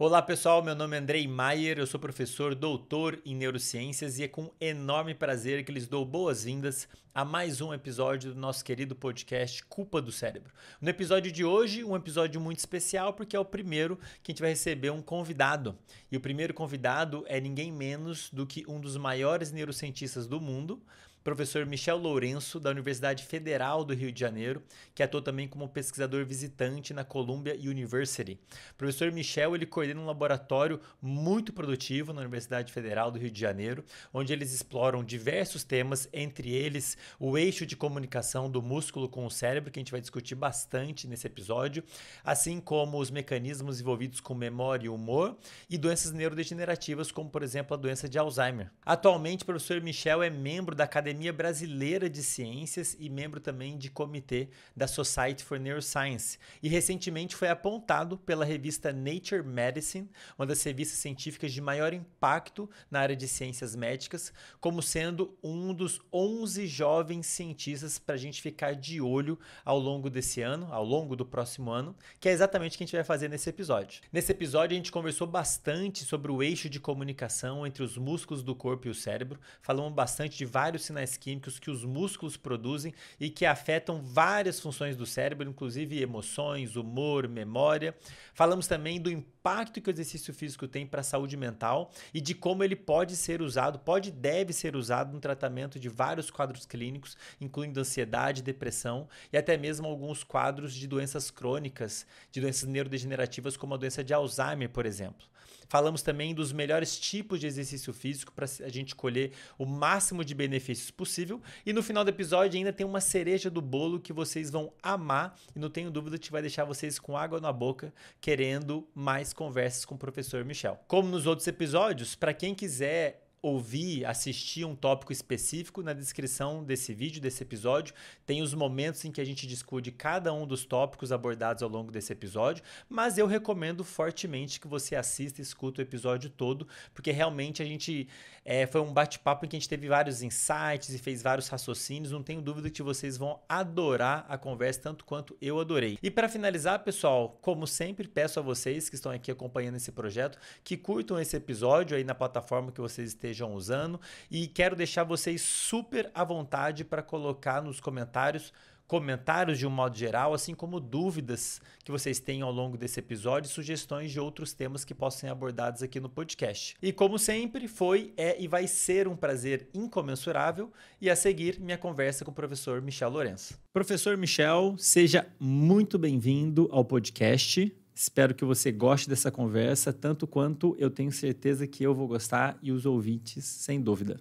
Olá pessoal, meu nome é Andrei Maier, eu sou professor doutor em neurociências e é com enorme prazer que lhes dou boas-vindas a mais um episódio do nosso querido podcast Culpa do Cérebro. No episódio de hoje, um episódio muito especial porque é o primeiro que a gente vai receber um convidado. E o primeiro convidado é ninguém menos do que um dos maiores neurocientistas do mundo, professor Michel Lourenço, da Universidade Federal do Rio de Janeiro, que atua também como pesquisador visitante na Columbia University. O professor Michel ele coordena um laboratório muito produtivo na Universidade Federal do Rio de Janeiro, onde eles exploram diversos temas, entre eles o eixo de comunicação do músculo com o cérebro, que a gente vai discutir bastante nesse episódio, assim como os mecanismos envolvidos com memória e humor e doenças neurodegenerativas, como por exemplo a doença de Alzheimer. Atualmente, o professor Michel é membro da Academia Academia Brasileira de Ciências e membro também de comitê da Society for Neuroscience. E recentemente foi apontado pela revista Nature Medicine, uma das revistas científicas de maior impacto na área de ciências médicas, como sendo um dos 11 jovens cientistas para a gente ficar de olho ao longo desse ano, ao longo do próximo ano, que é exatamente o que a gente vai fazer nesse episódio. Nesse episódio, a gente conversou bastante sobre o eixo de comunicação entre os músculos do corpo e o cérebro, falamos bastante de vários sinais sinais químicos que os músculos produzem e que afetam várias funções do cérebro, inclusive emoções, humor, memória. Falamos também do impacto que o exercício físico tem para a saúde mental e de como ele pode ser usado, pode e deve ser usado no tratamento de vários quadros clínicos, incluindo ansiedade, depressão e até mesmo alguns quadros de doenças crônicas, de doenças neurodegenerativas como a doença de Alzheimer, por exemplo. Falamos também dos melhores tipos de exercício físico para a gente colher o máximo de benefícios possível. E no final do episódio ainda tem uma cereja do bolo que vocês vão amar e não tenho dúvida que vai deixar vocês com água na boca, querendo mais conversas com o professor Michel. Como nos outros episódios, para quem quiser ouvir, assistir um tópico específico, na descrição desse vídeo, desse episódio, tem os momentos em que a gente discute cada um dos tópicos abordados ao longo desse episódio, mas eu recomendo fortemente que você assista e escuta o episódio todo, porque realmente a gente é, foi um bate-papo em que a gente teve vários insights e fez vários raciocínios, não tenho dúvida que vocês vão adorar a conversa tanto quanto eu adorei. E para finalizar, pessoal, como sempre, peço a vocês que estão aqui acompanhando esse projeto que curtam esse episódio aí na plataforma que vocês estejam estejam usando. E quero deixar vocês super à vontade para colocar nos comentários comentários de um modo geral, assim como dúvidas que vocês tenham ao longo desse episódio sugestões de outros temas que possam ser abordados aqui no podcast. E como sempre, foi, é e vai ser um prazer incomensurável e a seguir minha conversa com o professor Michel Lourenço. Professor Michel, seja muito bem-vindo ao podcast. Espero que você goste dessa conversa, tanto quanto eu tenho certeza que eu vou gostar e os ouvintes, sem dúvida.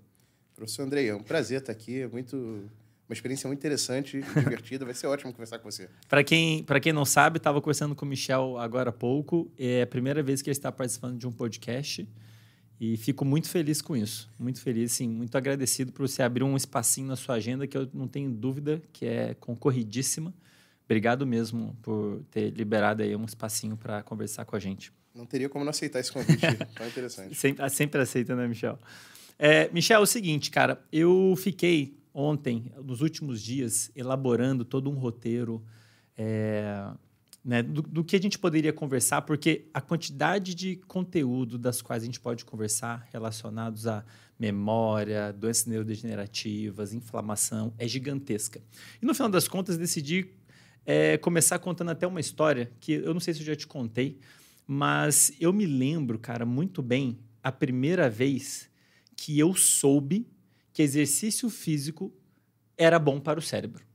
Professor Andrei, é um prazer estar aqui, é muito uma experiência muito interessante, divertida. Vai ser ótimo conversar com você. Para quem, quem não sabe, estava conversando com o Michel agora há pouco. É a primeira vez que ele está participando de um podcast. E fico muito feliz com isso. Muito feliz, sim. Muito agradecido por você abrir um espacinho na sua agenda, que eu não tenho dúvida que é concorridíssima. Obrigado mesmo por ter liberado aí um espacinho para conversar com a gente. Não teria como não aceitar esse convite tão interessante. sempre, sempre aceita, né, Michel? É, Michel, é o seguinte, cara, eu fiquei ontem, nos últimos dias, elaborando todo um roteiro é, né, do, do, que a gente poderia conversar, porque a quantidade de conteúdo das quais a gente pode conversar relacionados a memória, doenças neurodegenerativas, inflamação, é gigantesca. E no final das contas, decidi é, começar contando até uma história que eu não sei se eu já te contei, mas eu me lembro, cara, muito bem a primeira vez que eu soube que exercício físico era bom para o cérebro.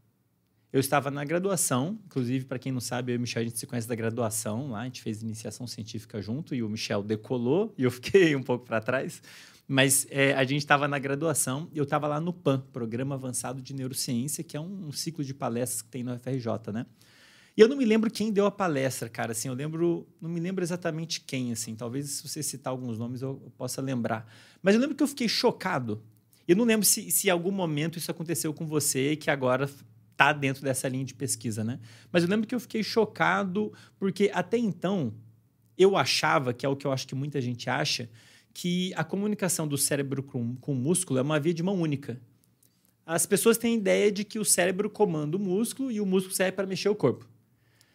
Eu estava na graduação, inclusive, para quem não sabe, eu e o Michel, a gente se conhece da graduação lá, a gente fez iniciação científica junto e o Michel decolou e eu fiquei um pouco para trás. Mas é, a gente estava na graduação eu estava lá no PAN, Programa Avançado de Neurociência, que é um, um, ciclo de palestras que tem no FRJ, né? E eu não me lembro quem deu a palestra, cara. Assim, eu lembro, não me lembro exatamente quem, assim. Talvez se você citar alguns nomes eu, eu possa lembrar. Mas eu lembro que eu fiquei chocado. Eu não lembro se, se em algum momento isso aconteceu com você, que agora está dentro dessa linha de pesquisa, né? Mas eu lembro que eu fiquei chocado porque até então eu achava, que é o que eu acho que muita gente acha, que a comunicação do cérebro com, com o músculo é uma via de mão única. As pessoas têm a ideia de que o cérebro comanda o músculo e o músculo serve para mexer o corpo.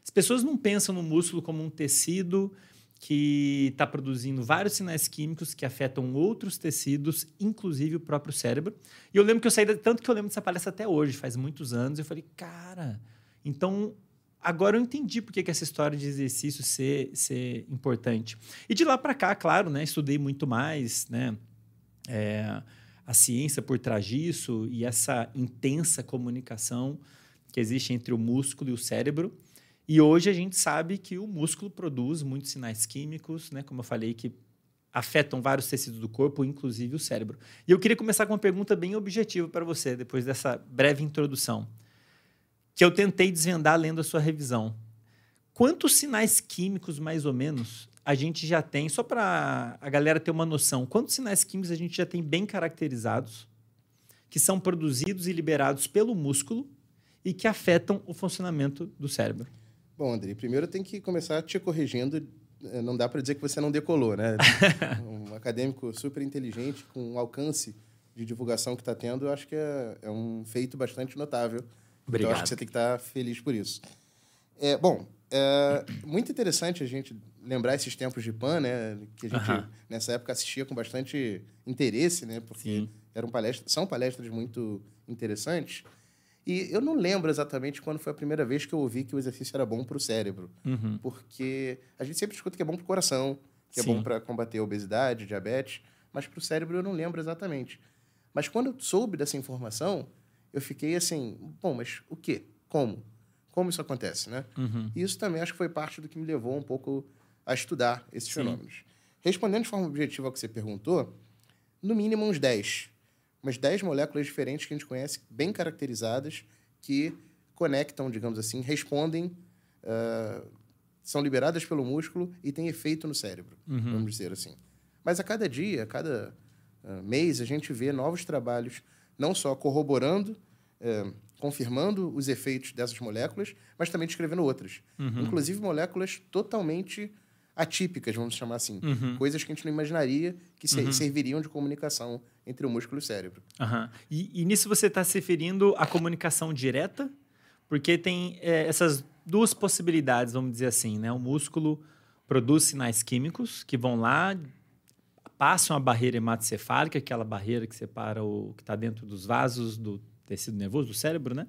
As pessoas não pensam no músculo como um tecido que está produzindo vários sinais químicos que afetam outros tecidos, inclusive o próprio cérebro. E eu lembro que eu saí, tanto que eu lembro dessa palestra até hoje, faz muitos anos, eu falei, cara, então agora eu entendi por que, essa história de exercício ser, ser importante. E de lá para cá, claro, né, estudei muito mais, né, é, a ciência por trás disso e essa intensa comunicação que existe entre o músculo e o cérebro. E hoje a gente sabe que o músculo produz muitos sinais químicos, né? Como eu falei, que afetam vários tecidos do corpo, inclusive o cérebro. E eu queria começar com uma pergunta bem objetiva para você, depois dessa breve introdução, que eu tentei desvendar lendo a sua revisão. Quantos sinais químicos, mais ou menos, a gente já tem, só para a galera ter uma noção, quantos sinais químicos a gente já tem bem caracterizados, que são produzidos e liberados pelo músculo e que afetam o funcionamento do cérebro? Bom, André, primeiro eu tenho que começar te corrigindo. É, não dá para dizer que você não decolou, né? um acadêmico super inteligente, com um alcance de divulgação que está tendo, eu acho que é, é, um feito bastante notável. Obrigado. Então, acho que você tem que estar feliz por isso. É, bom, é muito interessante a gente lembrar esses tempos de PAN, né? Que a gente, uh -huh. nessa época, assistia com bastante interesse, né? Porque Sim. eram palestras, são palestras muito interessantes. E eu não lembro exatamente quando foi a primeira vez que eu ouvi que o exercício era bom para o cérebro. Uhum. Porque a gente sempre escuta que é bom para o coração, que Sim. é bom para combater a obesidade, diabetes, mas para o cérebro eu não lembro exatamente. Mas quando eu soube dessa informação, eu fiquei assim, bom, mas o quê? Como? Como isso acontece, né? Uhum. E isso também acho que foi parte do que me levou um pouco a estudar esses Sim. fenômenos. Respondendo de forma objetiva ao que você perguntou, no mínimo uns 10 umas 10 moléculas diferentes que a gente conhece, bem caracterizadas, que conectam, digamos assim, respondem, uh, são liberadas pelo músculo e têm efeito no cérebro, uhum. vamos dizer assim. Mas a cada dia, a cada uh, mês, a gente vê novos trabalhos, não só corroborando, uh, confirmando os efeitos dessas moléculas, mas também descrevendo outras. Uhum. Inclusive moléculas totalmente atípicas, vamos chamar assim. Uhum. Coisas que a gente não imaginaria que uhum. serviriam de comunicação entre o músculo e o cérebro. E, e, nisso você está se referindo à comunicação direta? Porque tem é, essas duas possibilidades, vamos dizer assim, né? O músculo produz sinais químicos que vão lá, passam a barreira hematocefálica, aquela barreira que separa o que está dentro dos vasos do tecido nervoso, do cérebro, né?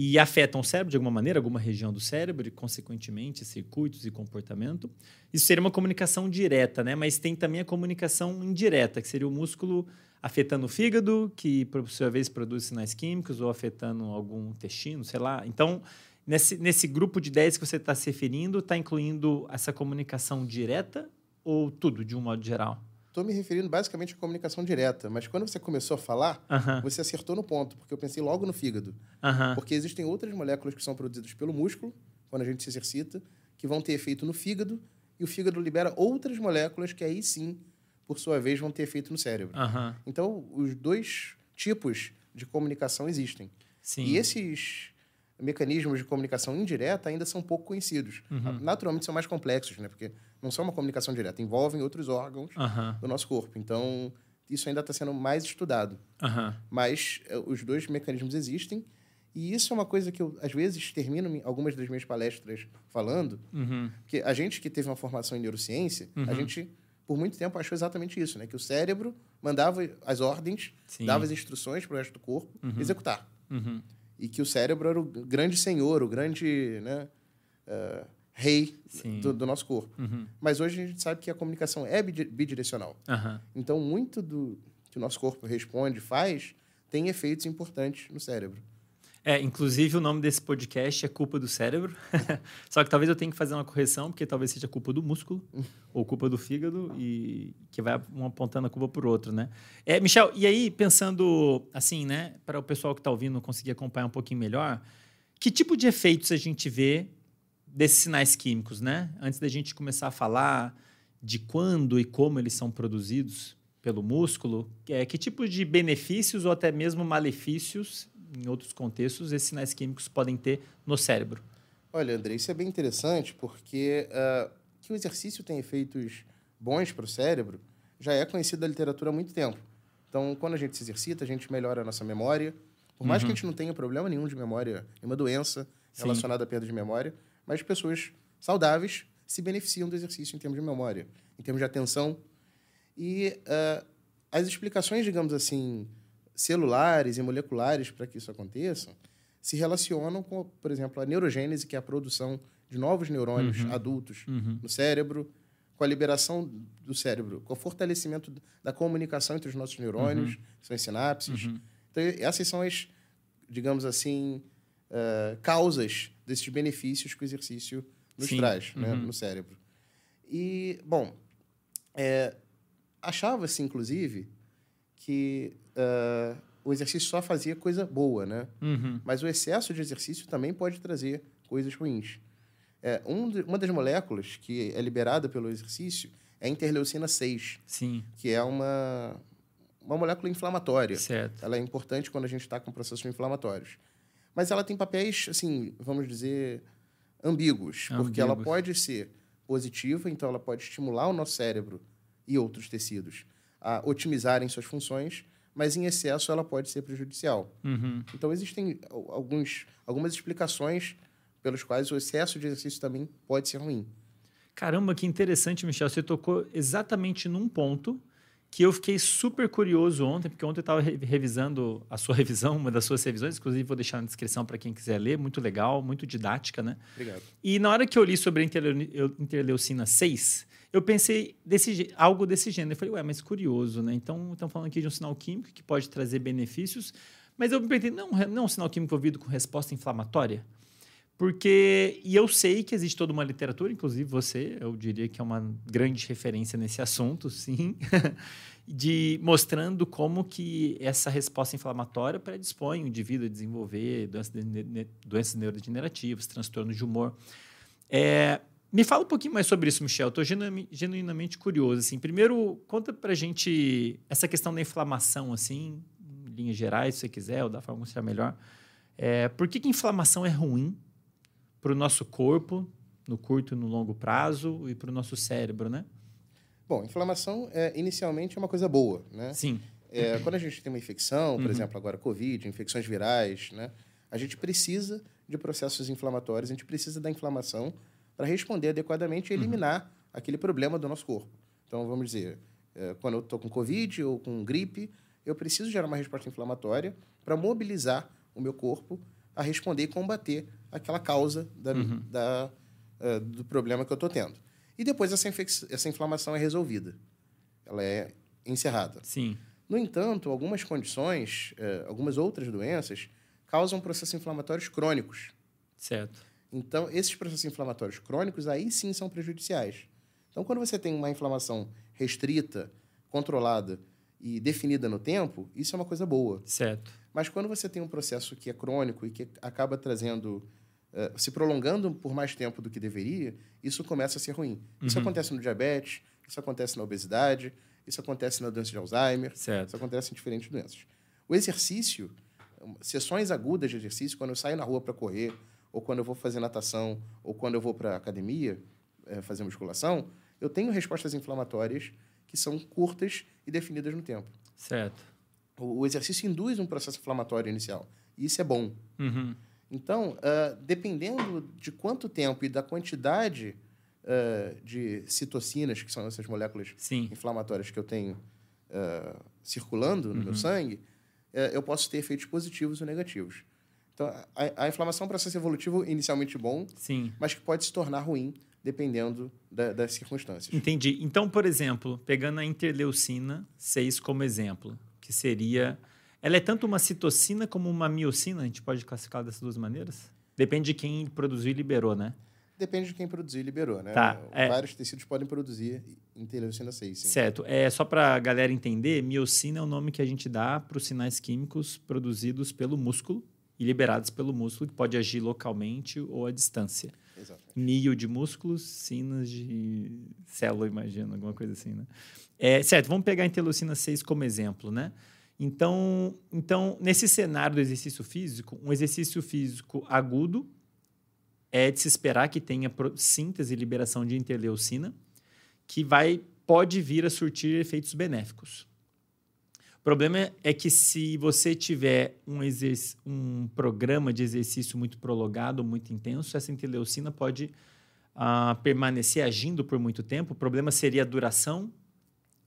e afetam o cérebro de alguma maneira, alguma região do cérebro, e, consequentemente, circuitos e comportamento. Isso seria uma comunicação direta, né? Mas tem também a comunicação indireta, que seria o músculo afetando o fígado, que, por sua vez, produz sinais químicos, ou afetando algum intestino, sei lá. Então, nesse, nesse grupo de 10 que você está se referindo, está incluindo essa comunicação direta ou tudo, de um modo geral? Estou me referindo basicamente à comunicação direta, mas quando você começou a falar, uh -huh. você acertou no ponto, porque eu pensei logo no fígado. Uh -huh. Porque existem outras moléculas que são produzidas pelo músculo, quando a gente se exercita, que vão ter efeito no fígado, e o fígado libera outras moléculas que aí sim, por sua vez, vão ter efeito no cérebro. Uh -huh. Então, os dois tipos de comunicação existem. Sim. E esses mecanismos de comunicação indireta ainda são pouco conhecidos. Uhum. Naturalmente são mais complexos, né? Porque não são uma comunicação direta, envolvem outros órgãos uhum. do nosso corpo. Então, isso ainda está sendo mais estudado. Uhum. Mas eh, os dois mecanismos existem. E isso é uma coisa que eu, às vezes, termino algumas das minhas palestras falando. Uhum. Porque a gente que teve uma formação em neurociência, a uhum. gente, por muito tempo, achou exatamente isso, né? Que o cérebro mandava as ordens, Sim. dava as instruções para o resto do corpo Uhum. executar. Uhum. E que o cérebro era o grande senhor, o grande né, uh, rei do, do, nosso corpo. Uhum. Mas hoje a gente sabe que a comunicação é bidirecional. Uhum. Então, muito do que o nosso corpo responde, faz, tem efeitos importantes no cérebro. É, inclusive o nome desse podcast é Culpa do Cérebro. Só que talvez eu tenha que fazer uma correção, porque talvez seja culpa do músculo ou culpa do fígado e que vai um apontando a culpa por outro, né? É, Michel, e aí pensando assim, né, para o pessoal que está ouvindo conseguir acompanhar um pouquinho melhor, que tipo de efeitos a gente vê desses sinais químicos, né? Antes da gente começar a falar de quando e como eles são produzidos pelo músculo, é, que tipo de benefícios ou até mesmo malefícios em outros contextos, esses sinais químicos podem ter no cérebro? Olha, André, isso é bem interessante porque uh, que o exercício tem efeitos bons para o cérebro já é conhecido da literatura há muito tempo. Então, quando a gente se exercita, a gente melhora a nossa memória. Por mais uhum. que a gente não tenha problema nenhum de memória, nenhuma doença relacionada Sim. à perda de memória, mas pessoas saudáveis se beneficiam do exercício em termos de memória, em termos de atenção. E uh, as explicações, digamos assim, celulares e moleculares para que isso aconteça se relacionam com, por exemplo, a neurogênese, que é a produção de novos neurônios Uhum. adultos Uhum. no cérebro, com a liberação do cérebro, com o fortalecimento da comunicação entre os nossos neurônios, que são as sinapses. Uhum. Então, essas são as, digamos assim, eh, causas desses benefícios que o exercício nos Sim. traz né, Uhum. no cérebro. E, bom, é, achava-se, inclusive, que eh, o exercício só fazia coisa boa, né? Uhum. Mas o excesso de exercício também pode trazer coisas ruins. É, um de- uma das moléculas que é liberada pelo exercício é a interleucina 6, Sim, que é uma, uma molécula inflamatória. certo. Ela é importante quando a gente está com processos inflamatórios. Mas ela tem papéis, assim, vamos dizer, ambíguos, porque ela Ambíguos. pode ser positiva, então ela pode estimular o nosso cérebro e outros tecidos a otimizarem suas funções, mas em excesso ela pode ser prejudicial. Uhum. Então, existem al- alguns, algumas explicações pelos quais o excesso de exercício também pode ser ruim. Caramba, que interessante, Michel. Você tocou exatamente num ponto que eu fiquei super curioso ontem, porque ontem eu estava revisando a sua revisão, uma das suas revisões, inclusive vou deixar na descrição para quem quiser ler, muito legal, muito didática, né? Obrigado. E na hora que eu li sobre a interleu- eu- interleucina 6, eu pensei desse, algo desse gênero. Eu falei, ué, mas curioso, né? Então, estão falando aqui de um sinal químico que pode trazer benefícios, mas eu me perguntei, não, não é um sinal químico envolvido com resposta inflamatória? Porque, e eu sei que existe toda uma literatura, inclusive você, eu diria que é uma grande referência nesse assunto, sim, de mostrando como que essa resposta inflamatória predispõe o indivíduo a desenvolver doenças, de- doenças neurodegenerativas, transtornos de humor. É, me fala um pouquinho mais sobre isso, Michel. Estou genuinamente curioso. Assim, primeiro, conta pra gente essa questão da inflamação, assim, em linhas gerais, se você quiser, ou da forma que seja melhor. É, por que, que inflamação é ruim para o nosso corpo, no curto e no longo prazo, e para o nosso cérebro, né? Bom, inflamação é, inicialmente é uma coisa boa, né? Sim. É, quando a gente tem uma infecção, por Uhum. exemplo, agora Covid, infecções virais, né? A gente precisa de processos inflamatórios, a gente precisa da inflamação para responder adequadamente e Uhum. eliminar aquele problema do nosso corpo. Então, vamos dizer, é, quando eu estou com Covid ou com gripe, eu preciso gerar uma resposta inflamatória para mobilizar o meu corpo a responder e combater aquela causa da, Uhum. da, eh, do problema que eu estou tendo. E depois essa, essa inflamação é resolvida. Ela é encerrada. Sim. No entanto, algumas condições, eh, algumas outras doenças, causam processos inflamatórios crônicos. Certo. Então, esses processos inflamatórios crônicos aí sim são prejudiciais. Então, quando você tem uma inflamação restrita, controlada e definida no tempo, isso é uma coisa boa. Certo. Mas quando você tem um processo que é crônico e que acaba trazendo, eh, se prolongando por mais tempo do que deveria, isso começa a ser ruim. Isso Uhum. acontece no diabetes, isso acontece na obesidade, isso acontece na doença de Alzheimer, Certo. isso acontece em diferentes doenças. O exercício, sessões agudas de exercício, quando eu saio na rua para correr, ou quando eu vou fazer natação, ou quando eu vou para a academia eh, fazer musculação, eu tenho respostas inflamatórias que são curtas e definidas no tempo. Certo. O o exercício induz um processo inflamatório inicial. E isso é bom. Uhum. Então, ah, dependendo de quanto tempo e da quantidade ah, de citocinas, que são essas moléculas Sim. inflamatórias que eu tenho ah, circulando no Uhum. meu sangue, eh, eu posso ter efeitos positivos ou negativos. Então, a, a inflamação é um processo evolutivo inicialmente bom, Sim. mas que pode se tornar ruim dependendo da- das circunstâncias. Entendi. Então, por exemplo, pegando a interleucina 6 como exemplo, que seria. Ela é tanto uma citocina como uma miocina? A gente pode classificar dessas duas maneiras? Depende de quem produziu e liberou, né? Depende de quem produziu e liberou, né? Tá, é. Vários tecidos podem produzir interleucina 6, sim. Certo. É só para a galera entender, miocina é o nome que a gente dá para os sinais químicos produzidos pelo músculo e liberados pelo músculo, que pode agir localmente ou à distância. Exatamente. Mio de músculos, sinas de célula, imagino, alguma coisa assim, né? É, certo, vamos pegar a interleucina 6 como exemplo, né? Então, então, nesse cenário do exercício físico, um exercício físico agudo é de se esperar que tenha síntese e liberação de interleucina, que vai pode vir a surtir efeitos benéficos. O problema é que se você tiver um, um programa de exercício muito prolongado, muito intenso, essa interleucina pode a permanecer agindo por muito tempo? O problema seria a duração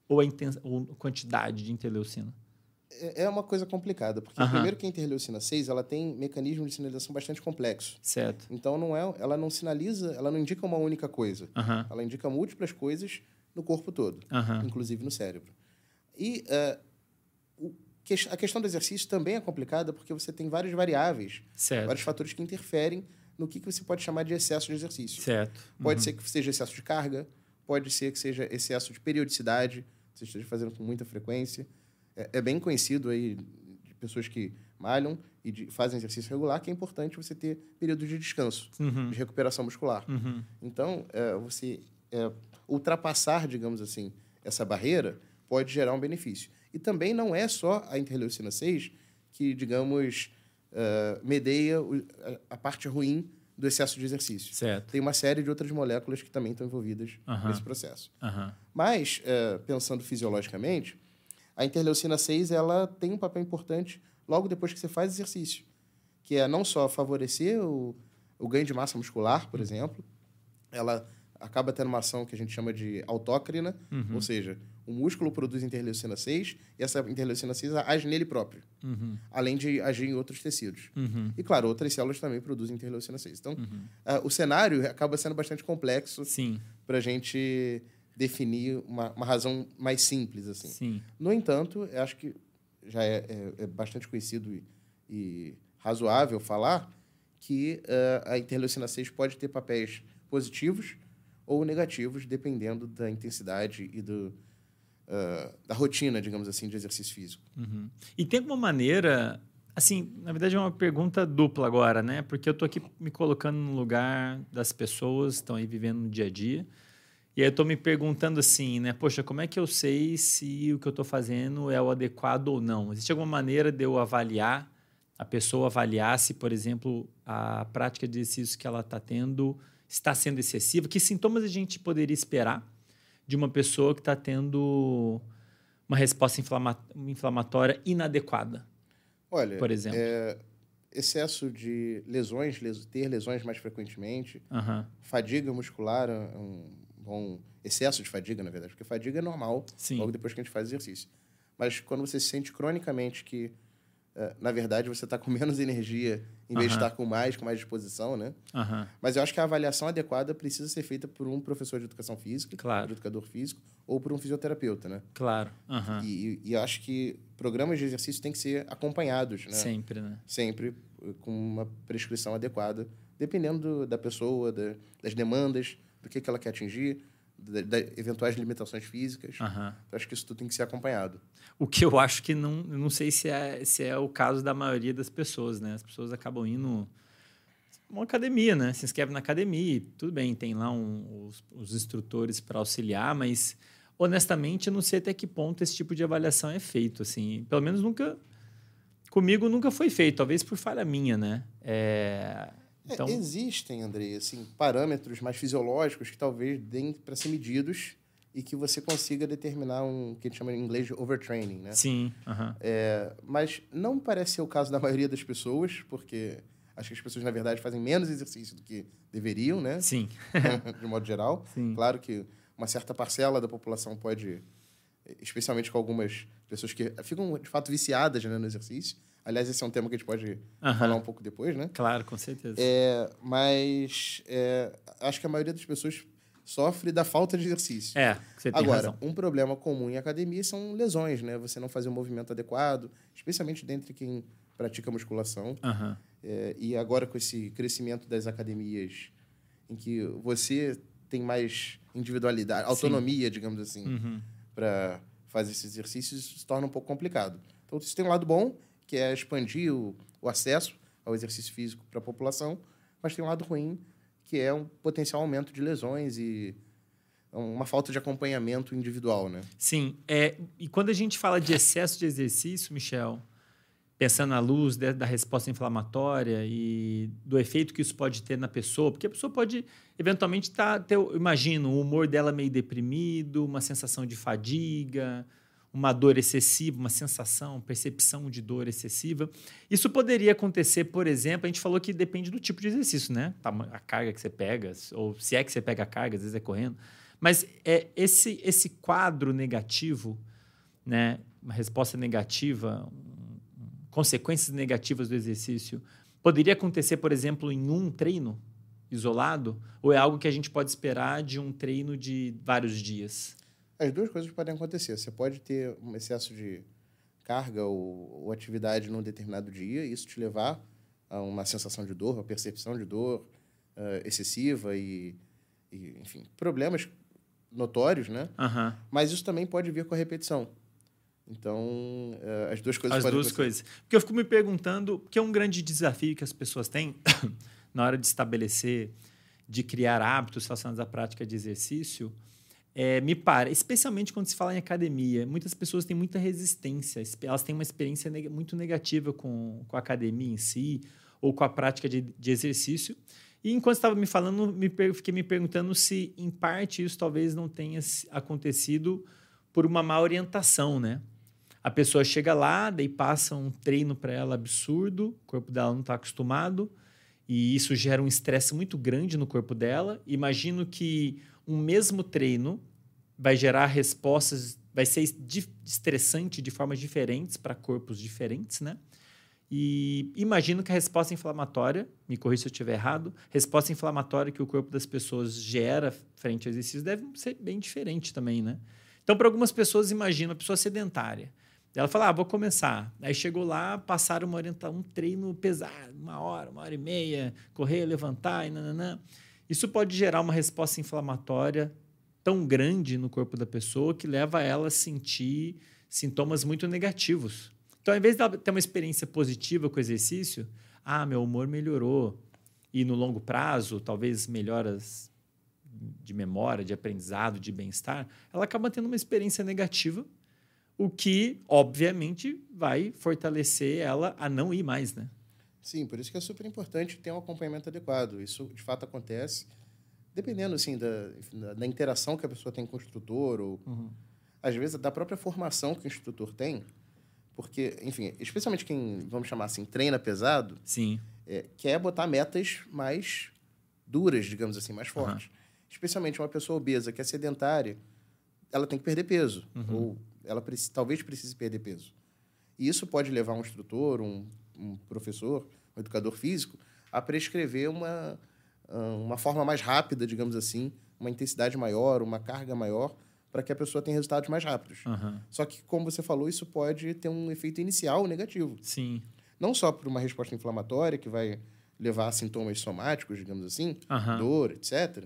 ou a, ou a quantidade de interleucina? É, é uma coisa complicada, porque primeiro que a interleucina 6, ela tem mecanismo de sinalização bastante complexo. Certo. Então não é, ela não sinaliza, ela não indica uma única coisa. Ela indica múltiplas coisas no corpo todo, inclusive no cérebro. E uh, o, a questão do exercício também é complicada porque você tem várias variáveis, certo. vários fatores que interferem no que, que você pode chamar de excesso de exercício. Certo. Pode uhum. ser que seja excesso de carga, pode ser que seja excesso de periodicidade, você esteja fazendo com muita frequência. É, é bem conhecido aí de pessoas que malham e de, fazem exercício regular que é importante você ter períodos de descanso, uhum. de recuperação muscular. Uhum. Então, é, você é, ultrapassar, digamos assim, essa barreira pode gerar um benefício. E também não é só a interleucina 6 que, digamos, uh, medeia a, parte ruim do excesso de exercício. Certo. Tem uma série de outras moléculas que também estão envolvidas nesse processo. Mas, uh, pensando fisiologicamente, a interleucina 6 ela tem um papel importante logo depois que você faz exercício, que é não só favorecer o, o ganho de massa muscular, por exemplo, ela acaba tendo uma ação que a gente chama de autócrina, uhum. ou seja, o músculo produz interleucina 6 e essa interleucina 6 age nele próprio, uhum. além de agir em outros tecidos. Uhum. E, claro, outras células também produzem interleucina 6. Então, uh, o cenário acaba sendo bastante complexo para a gente definir uma, uma, razão mais simples. assim. Sim. No entanto, eu acho que já é, é, é bastante conhecido e, e, razoável falar que uh, a interleucina 6 pode ter papéis positivos ou negativos, dependendo da intensidade e do, uh, da rotina, digamos assim, de exercício físico. Uhum. E tem alguma maneira, assim, na verdade é uma pergunta dupla agora, né? Porque eu estou aqui me colocando no lugar das pessoas que estão aí vivendo no dia a dia. E aí eu estou me perguntando assim, né? Poxa, como é que eu sei se o que eu estou fazendo é o adequado ou não? Existe alguma maneira de eu avaliar, a pessoa avaliar se, por exemplo, a prática de exercício que ela está tendo está sendo excessiva? Que sintomas a gente poderia esperar de uma pessoa que está tendo uma resposta inflamatória inadequada? Olha, por exemplo. É, excesso de lesões, ter lesões mais frequentemente, uhum. fadiga muscular, um bom excesso de fadiga, na verdade, porque fadiga é normal Sim. logo depois que a gente faz exercício. Mas quando você se sente cronicamente que Uh, na verdade, você está com menos energia em vez de estar com mais, com mais disposição, né? Mas eu acho que a avaliação adequada precisa ser feita por um professor de educação física, claro. um educador físico, ou por um fisioterapeuta, né? Claro. E, e, e acho que programas de exercício têm que ser acompanhados, né? Sempre, né? Sempre com uma prescrição adequada, dependendo do, da pessoa, da, das demandas, do que, que ela quer atingir, de, de eventuais limitações físicas. Uhum. Então, acho que isso tudo tem que ser acompanhado. O que eu acho que não, não sei se é, se é o caso da maioria das pessoas, né? As pessoas acabam indo uma academia, né? Se inscreve na academia, tudo bem, tem lá um, os, os instrutores para auxiliar, mas honestamente eu não sei até que ponto esse tipo de avaliação é feito, assim. Pelo menos nunca comigo nunca foi feito, talvez por falha minha, né? É, então... É, existem, André, assim, parâmetros mais fisiológicos que talvez deem para ser medidos e que você consiga determinar um que a gente chama em inglês de overtraining, né? Sim. É, mas não parece ser o caso da maioria das pessoas, porque acho que as pessoas, na verdade, fazem menos exercício do que deveriam, né? Sim. de modo geral. Sim. Claro que uma certa parcela da população pode, especialmente com algumas pessoas que ficam, de fato, viciadas né, no exercício, Aliás, esse é um tema que a gente pode falar um pouco depois, né? Claro, com certeza. É, mas é, acho que a maioria das pessoas sofre da falta de exercício. É, você tem Agora, razão. um problema comum em academia são lesões, né? Você não fazer um movimento adequado, especialmente dentre quem pratica musculação. Uhum. É, e agora com esse crescimento das academias, em que você tem mais individualidade, autonomia, Sim. digamos assim, uhum. para fazer esses exercícios, isso se torna um pouco complicado. Então, isso tem um lado bom, que é expandir o, o acesso ao exercício físico para a população, mas tem um lado ruim, que é um potencial aumento de lesões e uma falta de acompanhamento individual, né? Sim. É, e quando a gente fala de excesso de exercício, Michel, pensando à luz de, da resposta inflamatória e do efeito que isso pode ter na pessoa, porque a pessoa pode eventualmente tá, ter, imagino, o humor dela meio deprimido, uma sensação de fadiga, uma dor excessiva, uma sensação, percepção de dor excessiva. Isso poderia acontecer, por exemplo, a gente falou que depende do tipo de exercício, né? A carga que você pega, ou se é que você pega a carga, às vezes é correndo. Mas é esse, esse quadro negativo, né? uma resposta negativa, consequências negativas do exercício, poderia acontecer, por exemplo, em um treino isolado? Ou é algo que a gente pode esperar de um treino de vários dias? As duas coisas podem acontecer. Você pode ter um excesso de carga ou, ou atividade num determinado dia, e isso te levar a uma sensação de dor, uma percepção de dor uh, excessiva e, e, enfim, problemas notórios, né? Uhum. Mas isso também pode vir com a repetição. Então, uh, as duas coisas As duas coisas. Porque eu fico me perguntando, que é um grande desafio que as pessoas têm na hora de estabelecer, de criar hábitos relacionados à prática de exercício, é, me para, especialmente quando se fala em academia, muitas pessoas têm muita resistência, elas têm uma experiência neg muito negativa com, com a academia em si, ou com a prática de, de exercício. E enquanto estava me falando, me fiquei me perguntando se, em parte, isso talvez não tenha acontecido por uma má orientação, né? A pessoa chega lá, daí passa um treino para ela absurdo, o corpo dela não está acostumado, e isso gera um estresse muito grande no corpo dela. Imagino que um mesmo treino vai gerar respostas, vai ser estressante de formas diferentes para corpos diferentes, né? E imagino que a resposta inflamatória, me corrija se eu estiver errado, resposta inflamatória que o corpo das pessoas gera frente ao exercício deve ser bem diferente também, né? Então, para algumas pessoas, imagina a pessoa sedentária. Ela fala, ah, vou começar. Aí chegou lá, passaram uma orientação, um treino pesado, uma hora, uma hora e meia, correr, levantar e nananã. Isso pode gerar uma resposta inflamatória tão grande no corpo da pessoa que leva ela a sentir sintomas muito negativos. Então, ao invés de ter uma experiência positiva com o exercício, ah, meu humor melhorou. E no longo prazo, talvez melhoras de memória, de aprendizado, de bem-estar, ela acaba tendo uma experiência negativa, o que, obviamente, vai fortalecer ela a não ir mais, né? Sim, por isso que é super importante ter um acompanhamento adequado. Isso, de fato, acontece dependendo, assim, da, da interação que a pessoa tem com o instrutor ou, uhum. às vezes, da própria formação que o instrutor tem. Porque, enfim, especialmente quem, vamos chamar assim, treina pesado, Sim. É, quer botar metas mais duras, digamos assim, mais fortes. Uhum. Especialmente uma pessoa obesa que é sedentária, ela tem que perder peso. Uhum. Ou ela talvez precise perder peso. E isso pode levar um instrutor, um um professor, um educador físico, a prescrever uma, ah, uma forma mais rápida, digamos assim, uma intensidade maior, uma carga maior, para que a pessoa tenha resultados mais rápidos. Uhum. Só que, como você falou, isso pode ter um efeito inicial negativo. Sim. Não só por uma resposta inflamatória, que vai levar a sintomas somáticos, digamos assim, uhum. dor, etc.,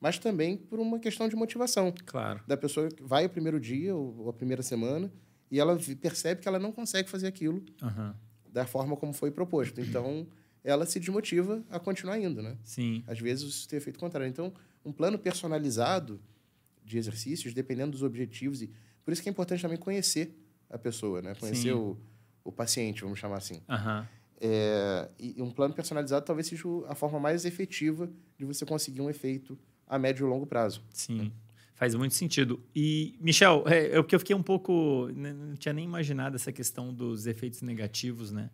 mas também por uma questão de motivação. Claro. Da pessoa que vai o primeiro dia ou a primeira semana e ela percebe que ela não consegue fazer aquilo. Uhum da forma como foi proposto. Então, ela se desmotiva a continuar indo, né? Sim. Às vezes isso tem efeito contrário. Então, um plano personalizado de exercícios, dependendo dos objetivos, e por isso que é importante também conhecer a pessoa, né? Conhecer o, o paciente, vamos chamar assim. Uhum. É, e um plano personalizado talvez seja a forma mais efetiva de você conseguir um efeito a médio e longo prazo. Sim. Faz muito sentido. E, Michel, é, é que eu fiquei um pouco. Né, não tinha nem imaginado essa questão dos efeitos negativos, né?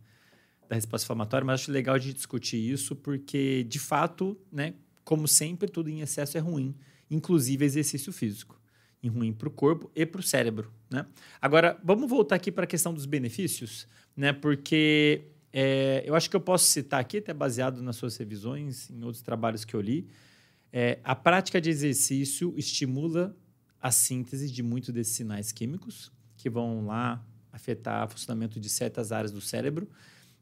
Da resposta inflamatória, mas acho legal de discutir isso, porque, de fato, né, como sempre, tudo em excesso é ruim, inclusive exercício físico. E ruim para o corpo e para o cérebro. Né? Agora, vamos voltar aqui para a questão dos benefícios, né? Porque é, eu acho que eu posso citar aqui, até baseado nas suas revisões, em outros trabalhos que eu li, é, a prática de exercício estimula a síntese de muitos desses sinais químicos que vão lá afetar o funcionamento de certas áreas do cérebro.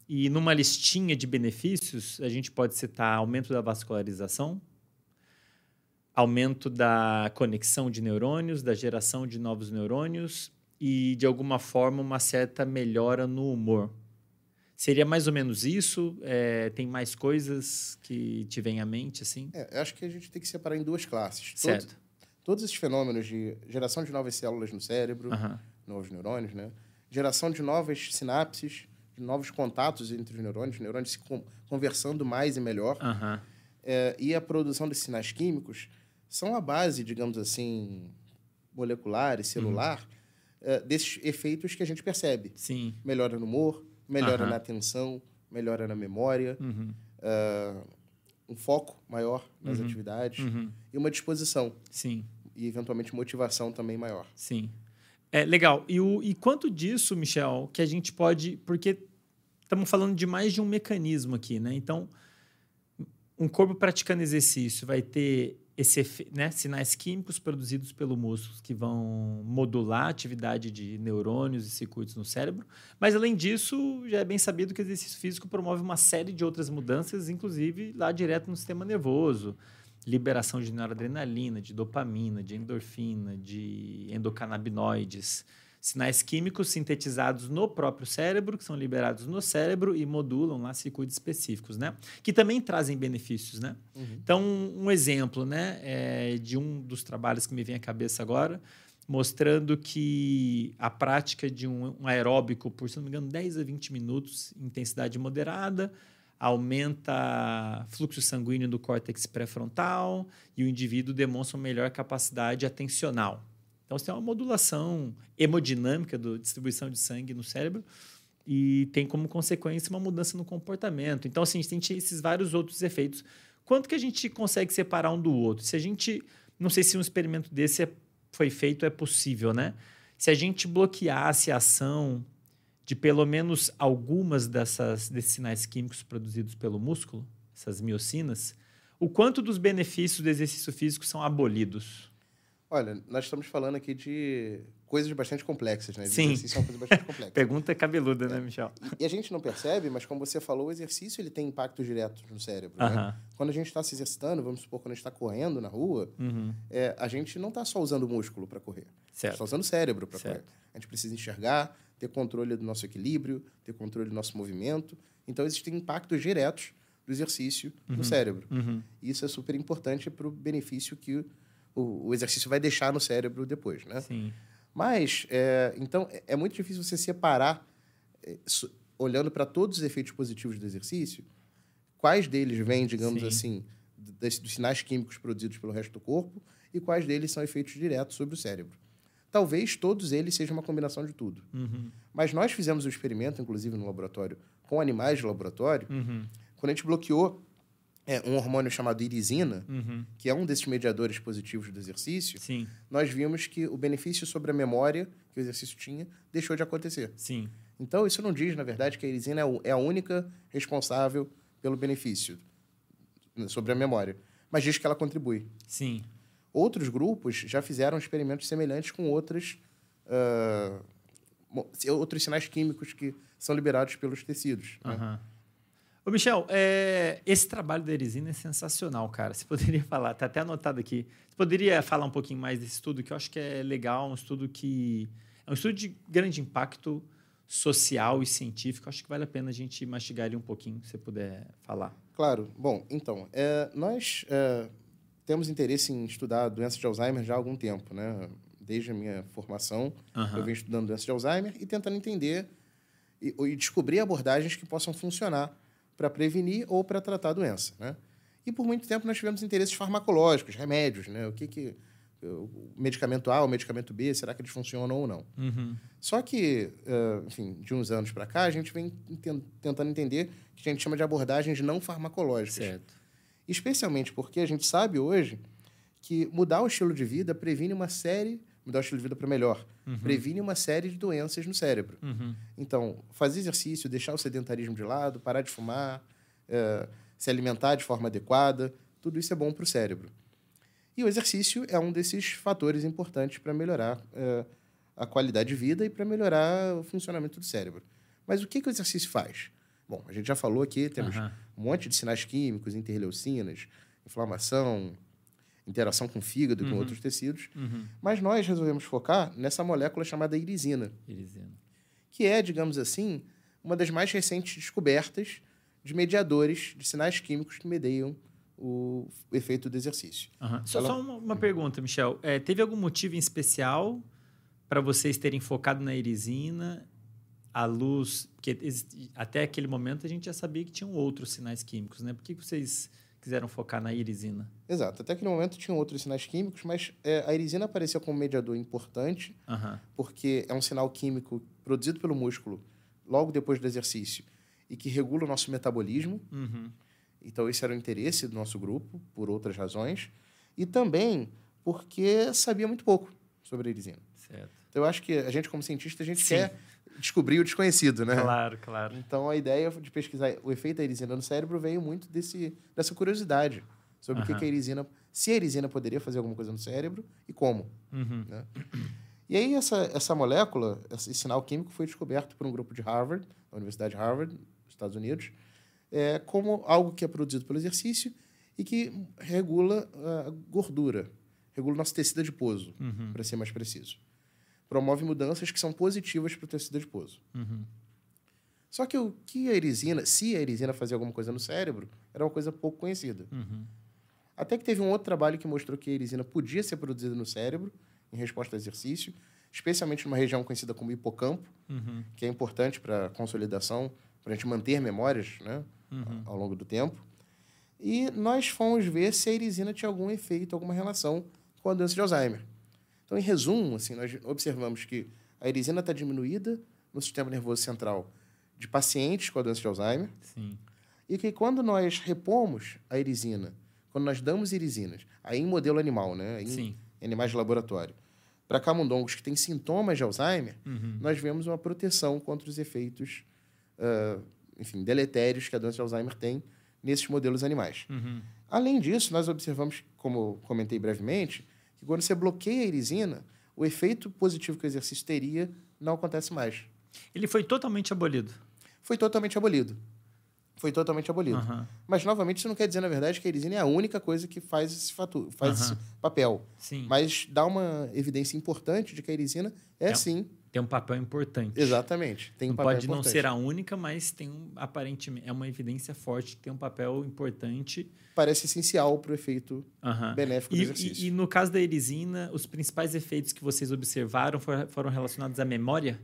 E numa listinha de benefícios, a gente pode citar aumento da vascularização, aumento da conexão de neurônios, da geração de novos neurônios e, de alguma forma, uma certa melhora no humor. Seria mais ou menos isso? É, tem mais coisas que te vêm à mente, assim? É, acho que a gente tem que separar em duas classes. Certo. Todo, todos esses fenômenos de geração de novas células no cérebro, uhum. novos neurônios, né? Geração de novas sinapses, de novos contatos entre os neurônios, neurônios se conversando mais e melhor. Uhum. É, e a produção desses sinais químicos são a base, digamos assim, molecular e celular, uhum. uh, desses efeitos que a gente percebe. Sim. Melhora no humor, melhora Aham. na atenção, melhora na memória, Uhum. uh, um foco maior nas Uhum. atividades Uhum. e uma disposição Sim. e, eventualmente, motivação também maior. Sim. É legal. E, o, e quanto disso, Michel, que a gente pode. Porque estamos falando de mais de um mecanismo aqui, né? Então, um corpo praticando exercício vai ter esse, né, sinais químicos produzidos pelo músculo que vão modular a atividade de neurônios e circuitos no cérebro. Mas, além disso, já é bem sabido que o exercício físico promove uma série de outras mudanças, inclusive lá direto no sistema nervoso. Liberação de noradrenalina, de dopamina, de endorfina, de endocannabinoides. Sinais químicos sintetizados no próprio cérebro, que são liberados no cérebro e modulam lá circuitos específicos, né? Que também trazem benefícios, né? Então, um exemplo, né, é de um dos trabalhos que me vem à cabeça agora, mostrando que a prática de um, um aeróbico por, se não me engano, 10 a 20 minutos, intensidade moderada, aumenta fluxo sanguíneo do córtex pré-frontal e o indivíduo demonstra uma melhor capacidade atencional. Então, você tem uma modulação hemodinâmica da distribuição de sangue no cérebro e tem como consequência uma mudança no comportamento. Então, assim, a gente tem esses vários outros efeitos. Quanto que a gente consegue separar um do outro? Se a gente... Não sei se um experimento desse é- foi feito, é possível, né? Se a gente bloqueasse a ação de pelo menos algumas dessas, desses sinais químicos produzidos pelo músculo, essas miocinas, o quanto dos benefícios do exercício físico são abolidos? Olha, nós estamos falando aqui de coisas bastante complexas, né? Sim. Exercício é uma coisa bastante complexa. Pergunta cabeluda, né, Michel? E a gente não percebe, mas como você falou, o exercício ele tem impacto direto no cérebro. né? Aham. Quando a gente está se exercitando, vamos supor, quando a gente está correndo na rua, Uhum. é, a gente não está só usando o músculo para correr. A gente Certo. está usando o cérebro para correr. A gente precisa enxergar, ter controle do nosso equilíbrio, ter controle do nosso movimento. Então, existem impactos diretos do exercício no cérebro. Uhum. Isso é super importante para o benefício que o, o exercício vai deixar no cérebro depois, né? Sim. Mas, é, então, é- é muito difícil você separar, é, su- olhando para todos os efeitos positivos do exercício, quais deles vêm, digamos Sim. assim, des- dos sinais químicos produzidos pelo resto do corpo e quais deles são efeitos diretos sobre o cérebro. Talvez todos eles sejam uma combinação de tudo. Uhum. Mas nós fizemos um experimento, inclusive no laboratório, com animais de laboratório, Uhum. quando a gente bloqueou é, um hormônio chamado irisina, Uhum. que é um desses mediadores positivos do exercício, Sim. nós vimos que o benefício sobre a memória que o exercício tinha deixou de acontecer. Sim. Então, isso não diz, na verdade, que a irisina é é a única responsável pelo benefício sobre a memória, mas diz que ela contribui. Sim. Outros grupos já fizeram experimentos semelhantes com outras, mo- outros sinais químicos que são liberados pelos tecidos. né? Ô, Michel, é, esse trabalho da Erisina é sensacional, cara. Você poderia falar, tá até anotado aqui. Você poderia falar um pouquinho mais desse estudo, que eu acho que é legal, um estudo que. É um estudo de grande impacto social e científico. Acho que vale a pena a gente mastigar ele um pouquinho, se você puder falar. Claro. Bom, então, é, nós é, temos interesse em estudar doença de Alzheimer já há algum tempo, né? Desde a minha formação, Aham. eu venho estudando doença de Alzheimer e tentando entender e, e descobrir abordagens que possam funcionar para prevenir ou para tratar a doença, né? E por muito tempo nós tivemos interesses farmacológicos, remédios, né? O que que o medicamento A, o medicamento B, será que eles funcionam ou não? Uhum. Só que, eh, enfim, de uns anos para cá, a gente vem tentando entender o que a gente chama de abordagens não farmacológicas. Certo. Especialmente porque a gente sabe hoje que mudar o estilo de vida previne uma série, mudar o estilo de vida para melhor, previne uma série de doenças no cérebro. Uhum. Então, fazer exercício, deixar o sedentarismo de lado, parar de fumar, eh, se alimentar de forma adequada, tudo isso é bom para o cérebro. E o exercício é um desses fatores importantes para melhorar eh, a qualidade de vida e para melhorar o funcionamento do cérebro. Mas o que, que o exercício faz? Bom, a gente já falou aqui, temos Aham. um monte de sinais químicos, interleucinas, inflamação, interação com o fígado e com Uhum. outros tecidos. Uhum. Mas nós resolvemos focar nessa molécula chamada irisina Erisina. que é, digamos assim, uma das mais recentes descobertas de mediadores de sinais químicos que mediam o efeito do exercício. Aham. Só, Ela- só uma, uma pergunta, Michel. É, teve algum motivo em especial para vocês terem focado na erisina, a luz? Porque até aquele momento a gente já sabia que tinham outros sinais químicos, né? Por que vocês quiseram focar na irisina. Exato. Até aquele momento tinham outros sinais químicos, mas é, a irisina aparecia como mediador importante, porque é um sinal químico produzido pelo músculo logo depois do exercício e que regula o nosso metabolismo. Uhum. Então, esse era o interesse do nosso grupo, por outras razões. E também porque sabia muito pouco sobre a irisina. Certo. Então, eu acho que a gente, como cientista, a gente Sim. quer descobrir o desconhecido, né? Claro, claro. Então, a ideia de pesquisar o efeito da irisina no cérebro veio muito desse, dessa curiosidade sobre o que que a irisina... Se a irisina poderia fazer alguma coisa no cérebro e como. Uhum. Né? E aí, essa, essa molécula, esse sinal químico, foi descoberto por um grupo de Harvard, da Universidade de Harvard, nos Estados Unidos, é, como algo que é produzido pelo exercício e que regula a gordura, regula o nosso tecido adiposo, Uhum. para ser mais preciso. Promove mudanças que são positivas para o tecido adiposo. Uhum. Só que o que a erisina, se a erisina fazia alguma coisa no cérebro, era uma coisa pouco conhecida. Uhum. Até que teve um outro trabalho que mostrou que a erisina podia ser produzida no cérebro em resposta ao exercício, especialmente numa região conhecida como hipocampo, Uhum. que é importante para a consolidação, para a gente manter memórias né, Uhum. ao longo do tempo. E nós fomos ver se a erisina tinha algum efeito, alguma relação com a doença de Alzheimer. Então, em resumo, assim, nós observamos que a erisina está diminuída no sistema nervoso central de pacientes com a doença de Alzheimer, Sim. e que quando nós repomos a erisina, quando nós damos irisinas, aí em modelo animal, né? Em Sim. animais de laboratório, para camundongos que têm sintomas de Alzheimer, Uhum. nós vemos uma proteção contra os efeitos, ah, enfim, deletérios que a doença de Alzheimer tem nesses modelos animais. Uhum. Além disso, nós observamos, como comentei brevemente, que quando você bloqueia a irisina, o efeito positivo que o exercício teria não acontece mais. Ele foi totalmente abolido. Foi totalmente abolido. Foi totalmente abolido. Aham. Mas, novamente, isso não quer dizer, na verdade, que a erisina é a única coisa que faz esse, faz Aham. esse papel. Sim. Mas dá uma evidência importante de que a erisina é, É. sim, Tem um papel importante. exatamente. Tem um Não papel pode não importante. ser a única, mas tem um aparentemente é uma evidência forte que tem um papel importante. Parece essencial para o efeito benéfico do E, exercício. e- e no caso da erisina, os principais efeitos que vocês observaram for- foram relacionados à memória?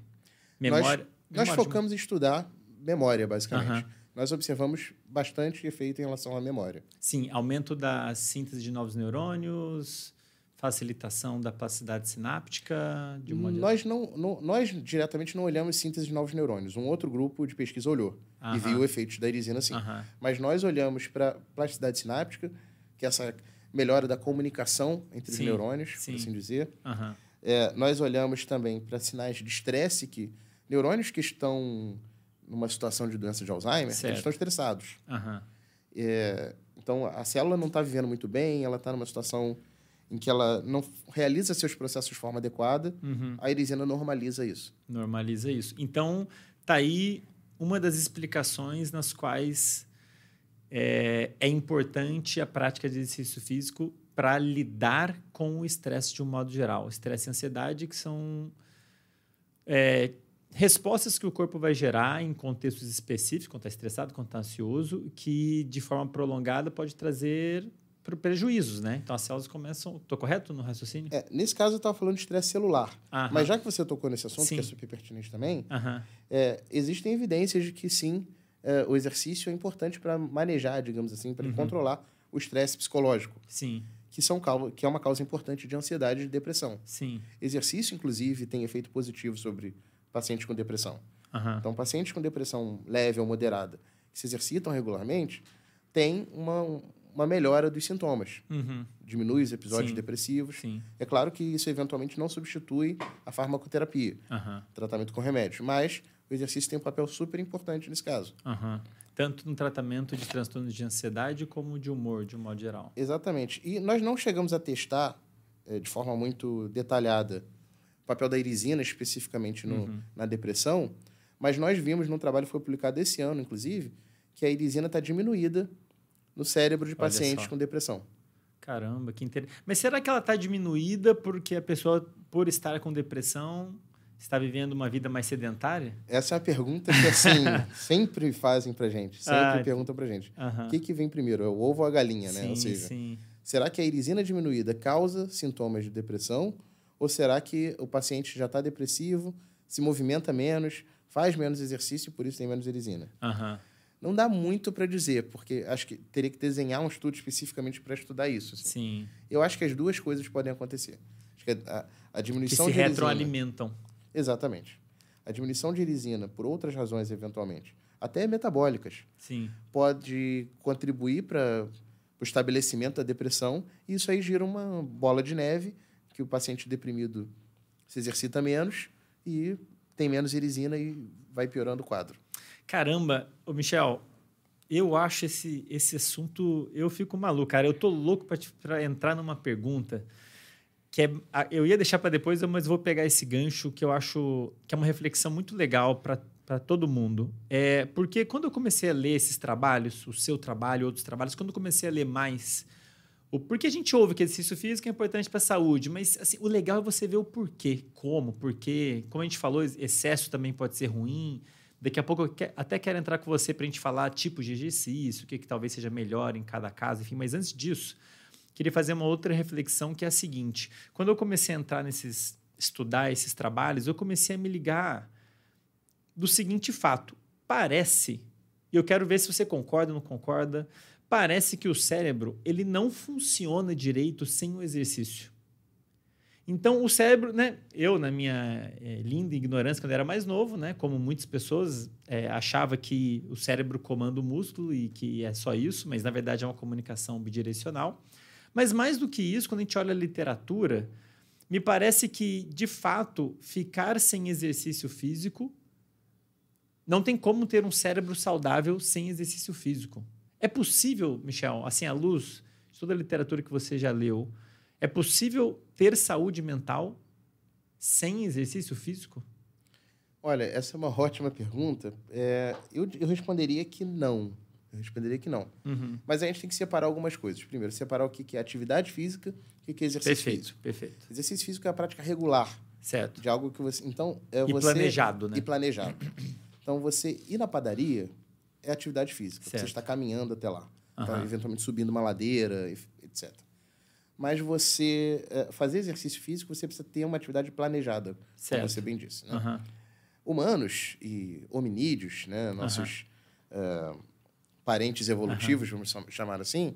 Memória. Nós de- focamos em estudar memória, basicamente. Nós observamos bastante efeito em relação à memória. Sim, aumento da síntese de novos neurônios, facilitação da plasticidade sináptica, de um modo Nós, não, não- nós diretamente não olhamos síntese de novos neurônios. Um outro grupo de pesquisa olhou e Aham. viu efeitos da irisina sim. Aham. Mas nós olhamos para plasticidade sináptica, que é essa melhora da comunicação entre Sim, os neurônios, sim. por assim dizer. Aham. É, nós olhamos também para sinais de estresse que neurônios que estão numa situação de doença de Alzheimer, estão estressados. É, então, a célula não está vivendo muito bem, ela está numa situação em que ela não realiza seus processos de forma adequada, Uhum. a irisina normaliza isso. Normaliza isso. Então, tá aí uma das explicações nas quais é, é importante a prática de exercício físico para lidar com o estresse de um modo geral. Estresse e ansiedade, que são é, respostas que o corpo vai gerar em contextos específicos, quando está estressado, quando está ansioso, que de forma prolongada pode trazer pre- prejuízos, né? Então as células começam. Estou correto no raciocínio? É, nesse caso, eu estava falando de estresse celular. Aham. Mas já que você tocou nesse assunto, Sim. que é super pertinente também, é, existem evidências de que sim, é, o exercício é importante para manejar, digamos assim, Uhum. para controlar o estresse psicológico, Sim, que, são, que é uma causa importante de ansiedade e de depressão. sim. Exercício, inclusive, tem efeito positivo sobre pacientes com depressão. Então, pacientes com depressão leve ou moderada que se exercitam regularmente têm uma, uma melhora dos sintomas. Uhum. Diminui os episódios Sim. depressivos. Sim. É claro que isso eventualmente não substitui a farmacoterapia, Aham. tratamento com remédios, mas o exercício tem um papel super importante nesse caso. Aham. Tanto no tratamento de transtornos de ansiedade como de humor, de um modo geral. Exatamente. E nós não chegamos a testar eh, de forma muito detalhada o papel da irisina especificamente no, Uhum. na depressão, mas nós vimos num trabalho que foi publicado esse ano, inclusive, que a irisina está diminuída no cérebro de Olha pacientes só. com depressão. Caramba, que interessante. Mas será que ela está diminuída porque a pessoa, por estar com depressão, está vivendo uma vida mais sedentária? Essa é uma pergunta que, assim, sempre fazem pra gente. Sempre Ah, perguntam pra gente. Aham. O que, que vem primeiro, é o ovo ou a galinha, né? Sim, Ou seja, sim. será que a irisina diminuída causa sintomas de depressão? Ou será que o paciente já está depressivo, se movimenta menos, faz menos exercício e por isso tem menos irisina? Aham. Não dá muito para dizer, porque acho que teria que desenhar um estudo especificamente para estudar isso. assim. Sim. Eu acho que as duas coisas podem acontecer. Acho que a, a Que diminuição se de retroalimentam. Exatamente. A diminuição de erisina, por outras razões, eventualmente, até metabólicas, Sim. pode contribuir para o estabelecimento da depressão, e isso aí gira uma bola de neve, que o paciente deprimido se exercita menos e tem menos erisina e vai piorando o quadro. Caramba, ô Michel, eu acho esse, esse assunto. Eu fico maluco, cara. Eu tô louco para entrar numa pergunta que é. Eu ia deixar para depois, mas vou pegar esse gancho que eu acho que é uma reflexão muito legal para todo mundo. É porque quando eu comecei a ler esses trabalhos, o seu trabalho, outros trabalhos, quando eu comecei a ler mais. O porquê a gente ouve que exercício físico é importante para a saúde, mas assim, o legal é você ver o porquê, como, porquê. Como a gente falou, excesso também pode ser ruim. Daqui a pouco eu que- até quero entrar com você para a gente falar tipos de exercício, o que, que talvez seja melhor em cada caso, enfim. Mas antes disso, queria fazer uma outra reflexão que é a seguinte: quando eu comecei a entrar nesses, estudar esses trabalhos, eu comecei a me ligar do seguinte fato: parece, e eu quero ver se você concorda ou não concorda, parece que o cérebro ele não funciona direito sem o exercício. Então, o cérebro, né? Eu, na minha eh, linda ignorância, quando era mais novo, né? Como muitas pessoas eh, achava que o cérebro comanda o músculo e que é só isso, mas na verdade é uma comunicação bidirecional. Mas mais do que isso, quando a gente olha a literatura, me parece que, de fato, ficar sem exercício físico não tem como ter um cérebro saudável sem exercício físico. É possível, Michel, assim, à luz de toda a literatura que você já leu, é possível ter saúde mental sem exercício físico? Olha, essa é uma ótima pergunta. É, eu, eu responderia que não. Eu responderia que não. Uhum. Mas a gente tem que separar algumas coisas. Primeiro, separar o que é atividade física e o que é exercício Perfeito, físico. perfeito. Exercício físico é a prática regular Certo. de algo que você. Então, é E você. planejado, né? E planejado. Então, você ir na padaria é atividade física. Você está caminhando até lá. Então, Aham. eventualmente subindo uma ladeira, etc. Mas você eh, fazer exercício físico, você precisa ter uma atividade planejada, Certo. como você bem disse. Né? Aham. Humanos e hominídeos, né? nossos eh, parentes evolutivos, vamos cham- chamar assim,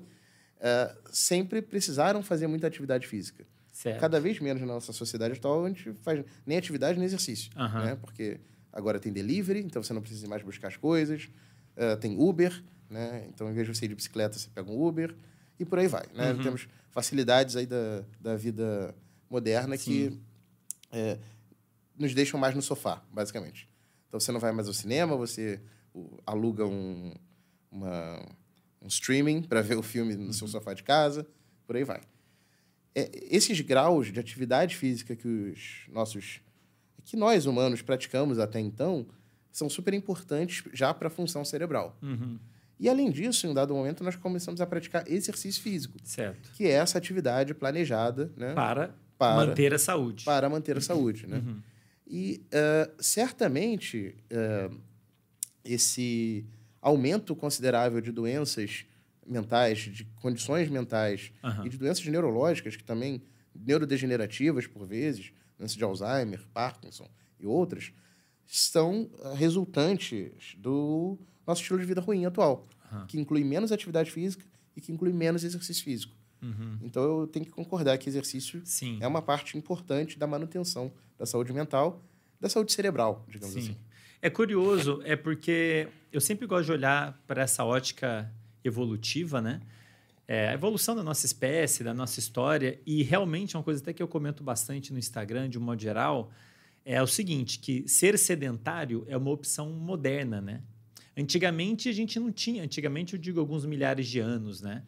eh, sempre precisaram fazer muita atividade física. Certo. Cada vez menos na nossa sociedade atual, a gente faz nem atividade nem exercício. Né? Porque agora tem delivery, então você não precisa mais buscar as coisas. Tem Uber, né? então em vez de você ir de bicicleta, você pega um Uber. E por aí vai. Né? Uhum. Temos facilidades aí da, da vida moderna que eh, nos deixam mais no sofá, basicamente. Então você não vai mais ao cinema, você aluga um, uma- um streaming para ver o filme no seu sofá de casa, por aí vai. É, esses graus de atividade física que os nossos que nós humanos praticamos até então são super importantes já para a função cerebral. Uhum. E além disso, em um dado momento nós começamos a praticar exercício físico, Certo. que é essa atividade planejada, né, Para, Para- manter a saúde. para manter a saúde, né? Uhum. E eh, certamente eh, esse aumento considerável de doenças mentais, de condições mentais Aham. e de doenças neurológicas, que também neurodegenerativas por vezes, doenças de Alzheimer, Parkinson e outras, são resultantes do nosso estilo de vida ruim atual, Aham. que inclui menos atividade física e que inclui menos exercício físico. Uhum. Então eu tenho que concordar que exercício Sim. é uma parte importante da manutenção da saúde mental, da saúde cerebral, digamos Sim. assim. É curioso, é porque eu sempre gosto de olhar para essa ótica evolutiva, né? É, a evolução da nossa espécie, da nossa história, e realmente é uma coisa até que eu comento bastante no Instagram, de um modo geral, é o seguinte, que ser sedentário é uma opção moderna, né? Antigamente a gente não tinha, antigamente eu digo alguns milhares de anos, né?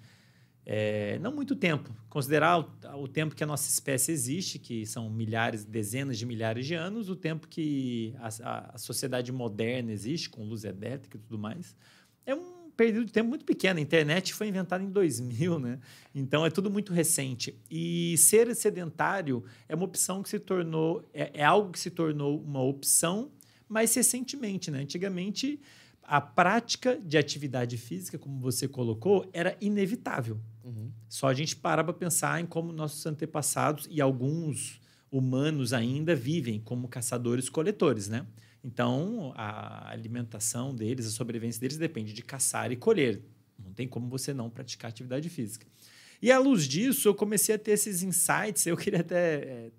É, não muito tempo. Considerar o, o tempo que a nossa espécie existe, que são milhares, dezenas de milhares de anos, o tempo que a, a- sociedade moderna existe, com luz elétrica e tudo mais, é um período de tempo muito pequeno. A internet foi inventada em 2000, né? Então é tudo muito recente. E ser sedentário é uma opção que se tornou, é, é algo que se tornou uma opção mais recentemente, né? Antigamente a prática de atividade física, como você colocou, era inevitável. Uhum. Só a gente parar para pensar em como nossos antepassados e alguns humanos ainda vivem como caçadores-coletores, né? Então, a alimentação deles, a sobrevivência deles depende de caçar e colher. Não tem como você não praticar atividade física. E à luz disso, eu comecei a ter esses insights. Eu queria até é,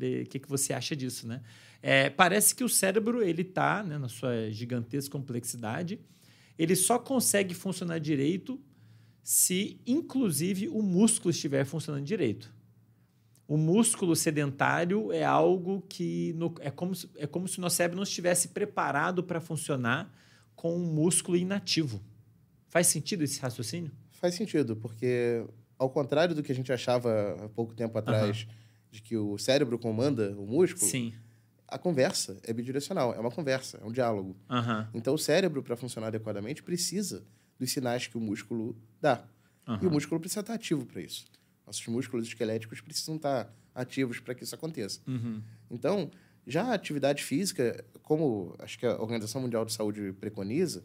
ver o que, que você acha disso, né? É, parece que o cérebro ele está, né, na sua gigantesca complexidade, ele só consegue funcionar direito se, inclusive, o músculo estiver funcionando direito. O músculo sedentário é algo que no, é, como, é como se o nosso cérebro não estivesse preparado para funcionar com um músculo inativo. Faz sentido esse raciocínio? Faz sentido, porque ao contrário do que a gente achava há pouco tempo atrás, de que o cérebro comanda o músculo, Sim. a conversa é bidirecional, é uma conversa, é um diálogo. Então, o cérebro, para funcionar adequadamente, precisa dos sinais que o músculo dá. E o músculo precisa estar ativo para isso. Nossos músculos esqueléticos precisam estar ativos para que isso aconteça. Uhum. Então, já a atividade física, como acho que a Organização Mundial de Saúde preconiza,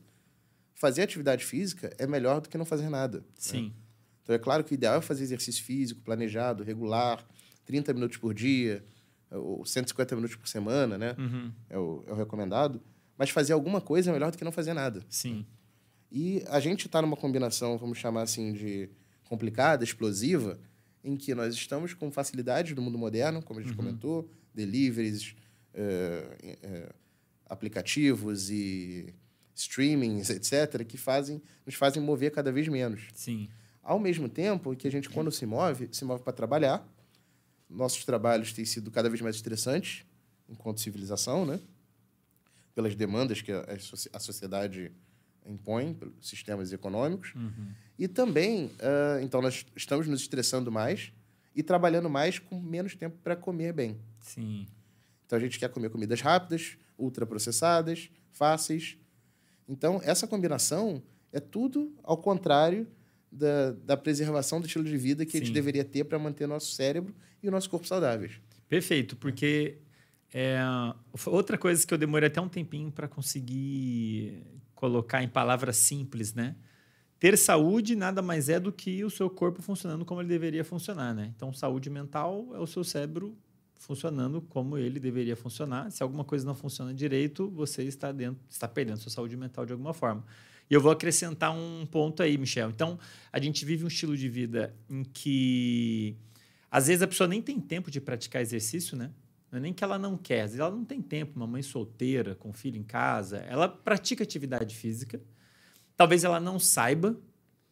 fazer atividade física é melhor do que não fazer nada. né? Sim. Então, é claro que o ideal é fazer exercício físico planejado, regular, 30 minutos por dia, ou 150 minutos por semana, né? Uhum. É, o, é o recomendado. Mas fazer alguma coisa é melhor do que não fazer nada. Sim. E a gente está numa combinação, vamos chamar assim, de complicada, explosiva, em que nós estamos com facilidades do mundo moderno, como a gente comentou, deliveries, eh, eh, aplicativos e streamings, etc., que fazem, nos fazem mover cada vez menos. Sim. Ao mesmo tempo que a gente, quando se move, se move para trabalhar. Nossos trabalhos têm sido cada vez mais estressantes, enquanto civilização, né? Pelas demandas que a, a soci- a sociedade impõe, pelos sistemas econômicos. Uhum. E também, ah, então, nós estamos nos estressando mais e trabalhando mais com menos tempo para comer bem. Sim. Então, a gente quer comer comidas rápidas, ultraprocessadas, fáceis. Então, essa combinação é tudo ao contrário da, da preservação do estilo de vida que a gente Sim. deveria ter para manter nosso cérebro e o nosso corpo saudáveis. Perfeito, porque é, outra coisa que eu demorei até um tempinho para conseguir colocar em palavras simples, né? Ter saúde nada mais é do que o seu corpo funcionando como ele deveria funcionar, né? Então, saúde mental é o seu cérebro funcionando como ele deveria funcionar. Se alguma coisa não funciona direito, você está dentro, está perdendo sua saúde mental de alguma forma. E eu vou acrescentar um ponto aí, Michel. Então, a gente vive um estilo de vida em que às vezes a pessoa nem tem tempo de praticar exercício, né? Não é nem que ela não quer, às vezes ela não tem tempo, uma mãe solteira, com filho em casa, ela pratica atividade física. Talvez ela não saiba,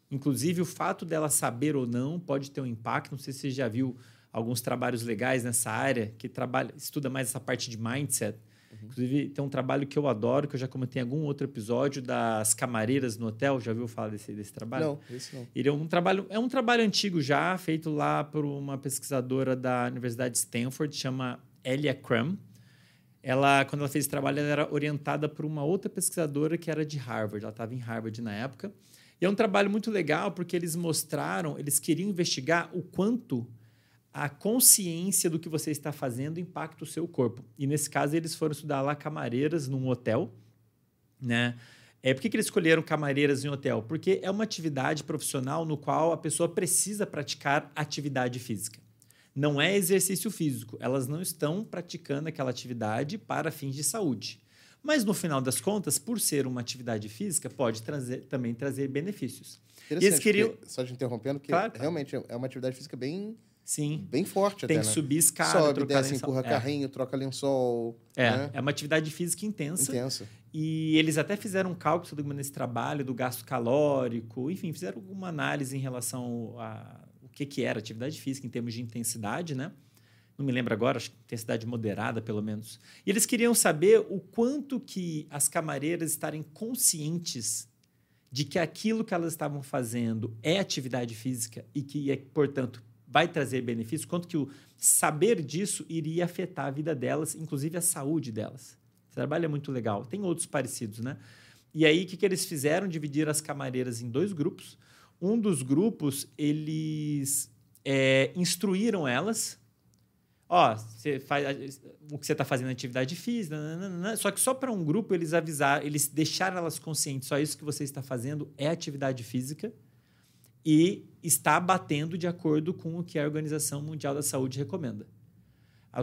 inclusive o fato dela saber ou não pode ter um impacto. Não sei se você já viu alguns trabalhos legais nessa área que trabalha, estuda mais essa parte de mindset. Inclusive, tem um trabalho que eu adoro, que eu já comentei em algum outro episódio, das camareiras no hotel. Já ouviu falar desse, desse trabalho? Não, esse não. Ele é um trabalho, é um trabalho antigo já, feito lá por uma pesquisadora da Universidade de Stanford, chama Elia Crum. Ela, quando ela fez esse trabalho, ela era orientada por uma outra pesquisadora que era de Harvard. Ela estava em Harvard na época. E é um trabalho muito legal porque eles mostraram, eles queriam investigar o quanto a consciência do que você está fazendo impacta o seu corpo. E nesse caso, eles foram estudar lá camareiras num hotel, né? É, por que, que eles escolheram camareiras em hotel? Porque é uma atividade profissional no qual a pessoa precisa praticar atividade física. Não é exercício físico. Elas não estão praticando aquela atividade para fins de saúde. Mas no final das contas, por ser uma atividade física, pode trazer, também trazer benefícios. Eles queriam- só te interrompendo, que claro. realmente é uma atividade física bem, Sim. bem forte Tem até, que né? subir escada, Sobe, trocar desce, lençol. empurra É, carrinho, troca lençol. É, né? é uma atividade física intensa. Intensa. E eles até fizeram um cálculo nesse trabalho do gasto calórico, enfim, fizeram alguma análise em relação a o que, que era atividade física em termos de intensidade, né? Não me lembro agora, acho que intensidade moderada, pelo menos. E eles queriam saber o quanto que as camareiras estarem conscientes de que aquilo que elas estavam fazendo é atividade física e que, é, portanto, vai trazer benefícios, quanto que o saber disso iria afetar a vida delas, inclusive a saúde delas. Esse trabalho é muito legal. Tem outros parecidos, né? E aí, o que, que eles fizeram? Dividir as camareiras em dois grupos. Um dos grupos, eles é, instruíram elas. Ó, você faz o que você está fazendo é atividade física, nananana. só que só para um grupo eles avisaram, eles deixaram elas conscientes, só isso que você está fazendo é atividade física e está batendo de acordo com o que a Organização Mundial da Saúde recomenda.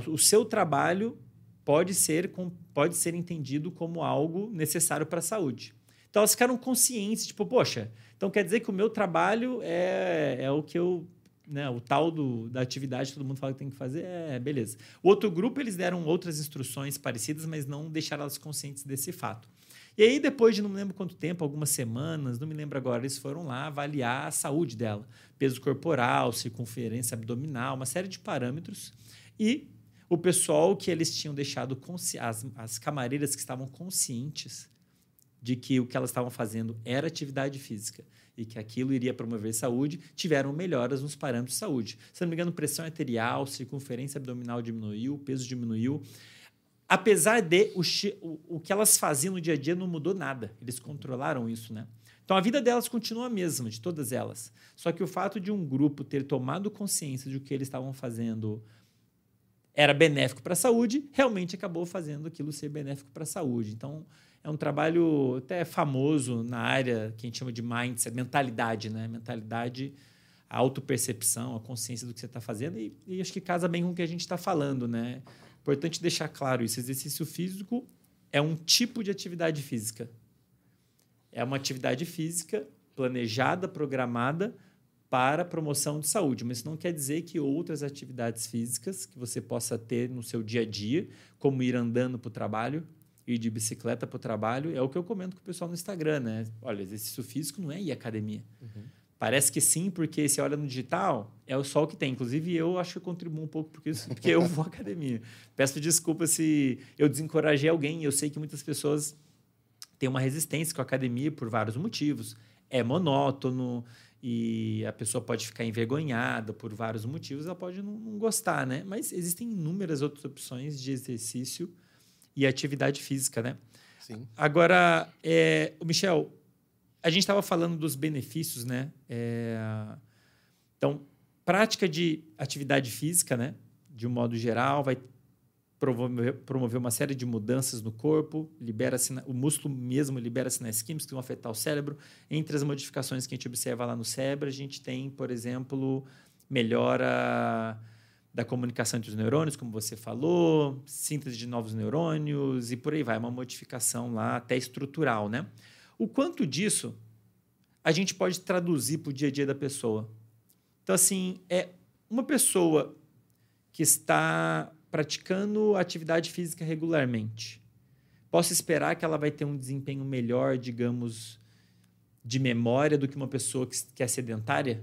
o seu trabalho pode ser, pode ser entendido como algo necessário para a saúde. Então elas ficaram conscientes, tipo, poxa, então quer dizer que o meu trabalho é, é o que eu. Né, o tal do, da atividade que todo mundo fala que tem que fazer, é beleza. O outro grupo, eles deram outras instruções parecidas, mas não deixaram elas conscientes desse fato. E aí, depois de não me lembro quanto tempo, algumas semanas, não me lembro agora, eles foram lá avaliar a saúde dela. Peso corporal, circunferência abdominal, uma série de parâmetros. E o pessoal que eles tinham deixado, as, as camareiras que estavam conscientes de que o que elas estavam fazendo era atividade física e que aquilo iria promover saúde, tiveram melhoras nos parâmetros de saúde. Se não me engano, pressão arterial, circunferência abdominal diminuiu, peso diminuiu. Apesar de o, o, que elas faziam no dia a dia não mudou nada. Eles controlaram isso, né? Então a vida delas continua a mesma, de todas elas. Só que o fato de um grupo ter tomado consciência de o que eles estavam fazendo era benéfico para a saúde, realmente acabou fazendo aquilo ser benéfico para a saúde. Então, é um trabalho até famoso na área que a gente chama de mindset, mentalidade, né? Mentalidade, a autopercepção, a consciência do que você está fazendo. E, e, acho que casa bem com o que a gente está falando, né? Importante deixar claro isso. Exercício físico é um tipo de atividade física. É uma atividade física planejada, programada, para promoção de saúde, mas isso não quer dizer que outras atividades físicas que você possa ter no seu dia a dia, como ir andando para o trabalho, ir de bicicleta para o trabalho, é o que eu comento com o pessoal no Instagram, né? Olha, exercício físico não é ir à academia. Uhum. Parece que sim, porque se olha no digital, é só o que tem. Inclusive, eu acho que contribuo um pouco porque, porque eu vou à academia. Peço desculpa se eu desencorajei alguém. Eu sei que muitas pessoas têm uma resistência com a academia por vários motivos. É monótono, e a pessoa pode ficar envergonhada por vários motivos, ela pode não, não, gostar, né? Mas existem inúmeras outras opções de exercício e atividade física, né? Sim. Agora, é, o Michel, a gente estava falando dos benefícios, né? É, então, prática de atividade física, né? De um modo geral, vai promover, promover uma série de mudanças no corpo, libera o músculo mesmo libera sinais químicos que vão afetar o cérebro. Entre as modificações que a gente observa lá no cérebro, a gente tem, por exemplo, melhora da comunicação entre os neurônios, como você falou, síntese de novos neurônios e por aí vai, uma modificação lá até estrutural, né? O quanto disso a gente pode traduzir para o dia a dia da pessoa? Então, assim, é uma pessoa que está praticando atividade física regularmente, posso esperar que ela vai ter um desempenho melhor, digamos, de memória do que uma pessoa que é sedentária?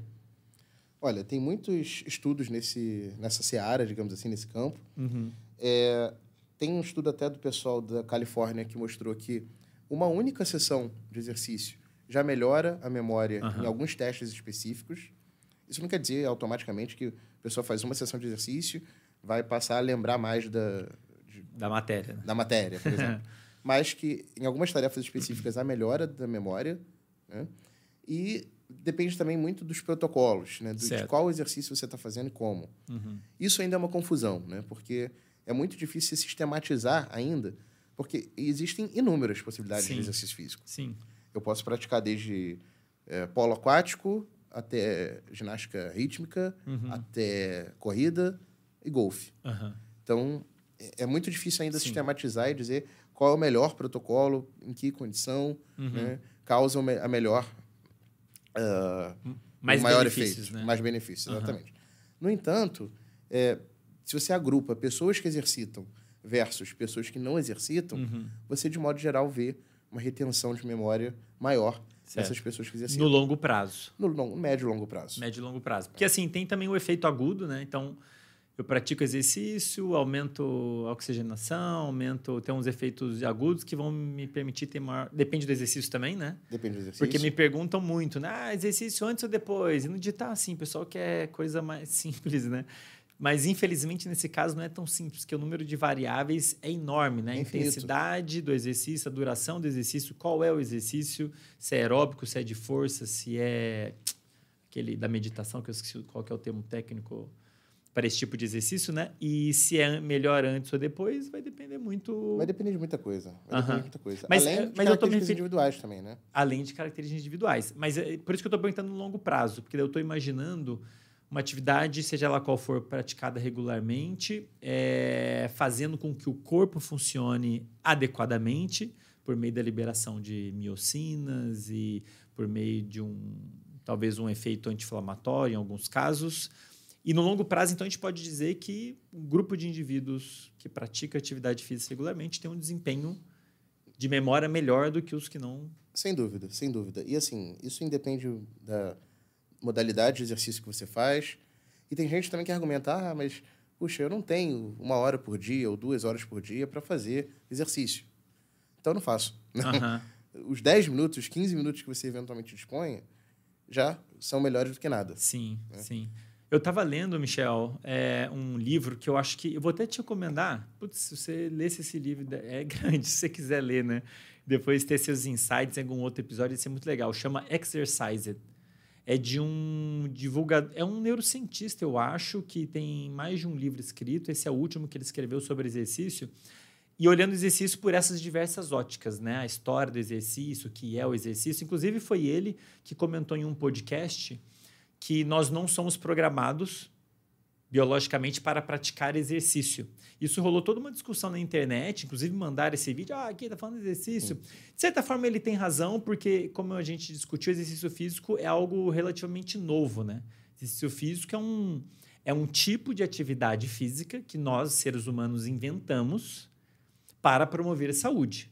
Olha, tem muitos estudos nesse, nessa seara, digamos assim, nesse campo. Uhum. É, tem um estudo até do pessoal da Califórnia que mostrou que uma única sessão de exercício já melhora a memória uhum. em alguns testes específicos. Isso não quer dizer automaticamente que a pessoa faz uma sessão de exercício, vai passar a lembrar mais da, de, da matéria. Né? Da matéria, por exemplo. Mas que em algumas tarefas específicas a melhora da memória, né? E depende também muito dos protocolos, né? Do, de qual exercício você está fazendo e como. Uhum. Isso ainda é uma confusão, né? Porque é muito difícil sistematizar ainda, porque existem inúmeras possibilidades Sim. de exercício físico. Sim. Eu posso praticar desde é, polo aquático até ginástica rítmica, uhum. até corrida, e golfe. Uhum. Então, é, é muito difícil ainda Sim. sistematizar e dizer qual é o melhor protocolo, em que condição uhum. né, causa a melhor. Uh, mais maior benefícios, efeito, né? mais benefícios, exatamente. No entanto, é, se você agrupa pessoas que exercitam versus pessoas que não exercitam, uhum. você, de modo geral, vê uma retenção de memória maior certo. dessas pessoas que exercitam. No longo prazo. No long, médio e longo prazo. Médio e longo prazo. Porque, assim, tem também o efeito agudo, né? Então, eu pratico exercício, aumento a oxigenação, aumento, tem uns efeitos agudos que vão me permitir ter maior. Depende do exercício também, né? Depende do exercício. Porque me perguntam muito, né? Ah, exercício antes ou depois? E no digital, assim, o pessoal quer coisa mais simples, né? Mas, infelizmente, nesse caso não é tão simples, porque o número de variáveis é enorme, né? A intensidade do exercício, a duração do exercício, qual é o exercício, se é aeróbico, se é de força, se é aquele da meditação, que eu esqueci qual que é o termo técnico para esse tipo de exercício, né? E se é melhor antes ou depois, vai depender muito. Vai depender de muita coisa. Vai depender de muita coisa. Mas, Além é, de mas me individuais também, né? Além de características individuais. Mas é por isso que eu estou perguntando no longo prazo, porque eu estou imaginando uma atividade, seja ela qual for, praticada regularmente, é, fazendo com que o corpo funcione adequadamente por meio da liberação de miocinas e por meio de um talvez um efeito anti-inflamatório em alguns casos. E no longo prazo, então, a gente pode dizer que um grupo de indivíduos que pratica atividade física regularmente tem um desempenho de memória melhor do que os que não. Sem dúvida, sem dúvida. E assim, isso independe da modalidade de exercício que você faz. E tem gente também que argumenta, ah, mas, puxa, eu não tenho uma hora por dia ou duas horas por dia para fazer exercício. Então eu não faço. Uhum. Os 10 minutos, os 15 minutos que você eventualmente dispõe já são melhores do que nada. Sim, né? sim. Eu estava lendo, Michel, é, um livro que eu acho que. Eu vou até te recomendar. Putz, se você lesse esse livro, é grande, se você quiser ler, né? Depois ter seus insights em algum outro episódio, ia ser muito legal. Chama Exercise É de um divulgador. É um neurocientista, eu acho, que tem mais de um livro escrito. Esse é o último que ele escreveu sobre exercício. E olhando o exercício por essas diversas óticas, né? A história do exercício, o que é o exercício. Inclusive, foi ele que comentou em um podcast que nós não somos programados biologicamente para praticar exercício. Isso rolou toda uma discussão na internet, inclusive mandar esse vídeo, ah, aqui tá falando de exercício. De certa forma ele tem razão, porque como a gente discutiu, exercício físico é algo relativamente novo, né? Exercício físico é um é um tipo de atividade física que nós seres humanos inventamos para promover a saúde.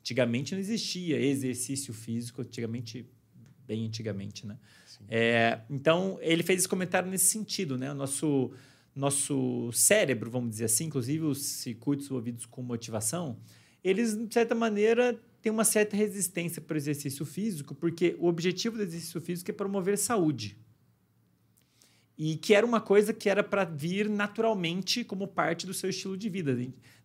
Antigamente não existia exercício físico, antigamente bem antigamente, né? É, então, ele fez esse comentário nesse sentido, né? O nosso, nosso cérebro, vamos dizer assim, inclusive os circuitos envolvidos com motivação, eles, de certa maneira, têm uma certa resistência para o exercício físico, porque o objetivo do exercício físico é promover saúde. E que era uma coisa que era para vir naturalmente como parte do seu estilo de vida.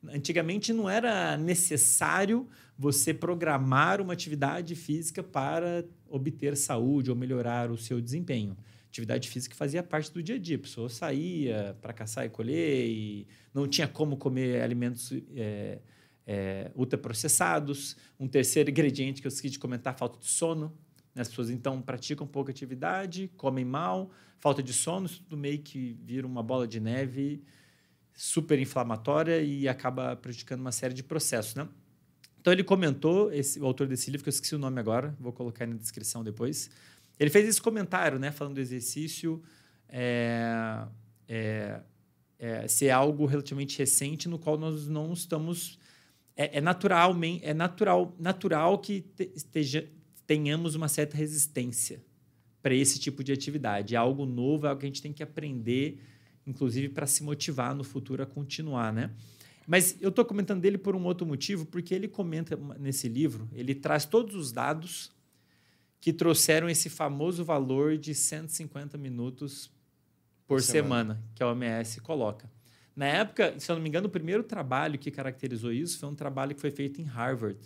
Antigamente não era necessário você programar uma atividade física para obter saúde ou melhorar o seu desempenho. Atividade física fazia parte do dia a dia. A pessoa saía para caçar e colher e não tinha como comer alimentos é, é, ultraprocessados. Um terceiro ingrediente que eu esqueci de comentar, falta de sono. As pessoas, então, praticam pouca atividade, comem mal, falta de sono, isso tudo meio que vira uma bola de neve super inflamatória e acaba prejudicando uma série de processos, né? Então ele comentou, esse, o autor desse livro, que eu esqueci o nome agora, vou colocar aí na descrição depois. Ele fez esse comentário, né, falando do exercício é, é, é, ser algo relativamente recente no qual nós não estamos. É, é natural, é natural, natural que esteja, tenhamos uma certa resistência para esse tipo de atividade. É algo novo, é algo que a gente tem que aprender, inclusive para se motivar no futuro a continuar, né? Mas eu estou comentando dele por um outro motivo, porque ele comenta nesse livro, ele traz todos os dados que trouxeram esse famoso valor de 150 minutos por semana. semana, que a OMS coloca. Na época, se eu não me engano, o primeiro trabalho que caracterizou isso foi um trabalho que foi feito em Harvard.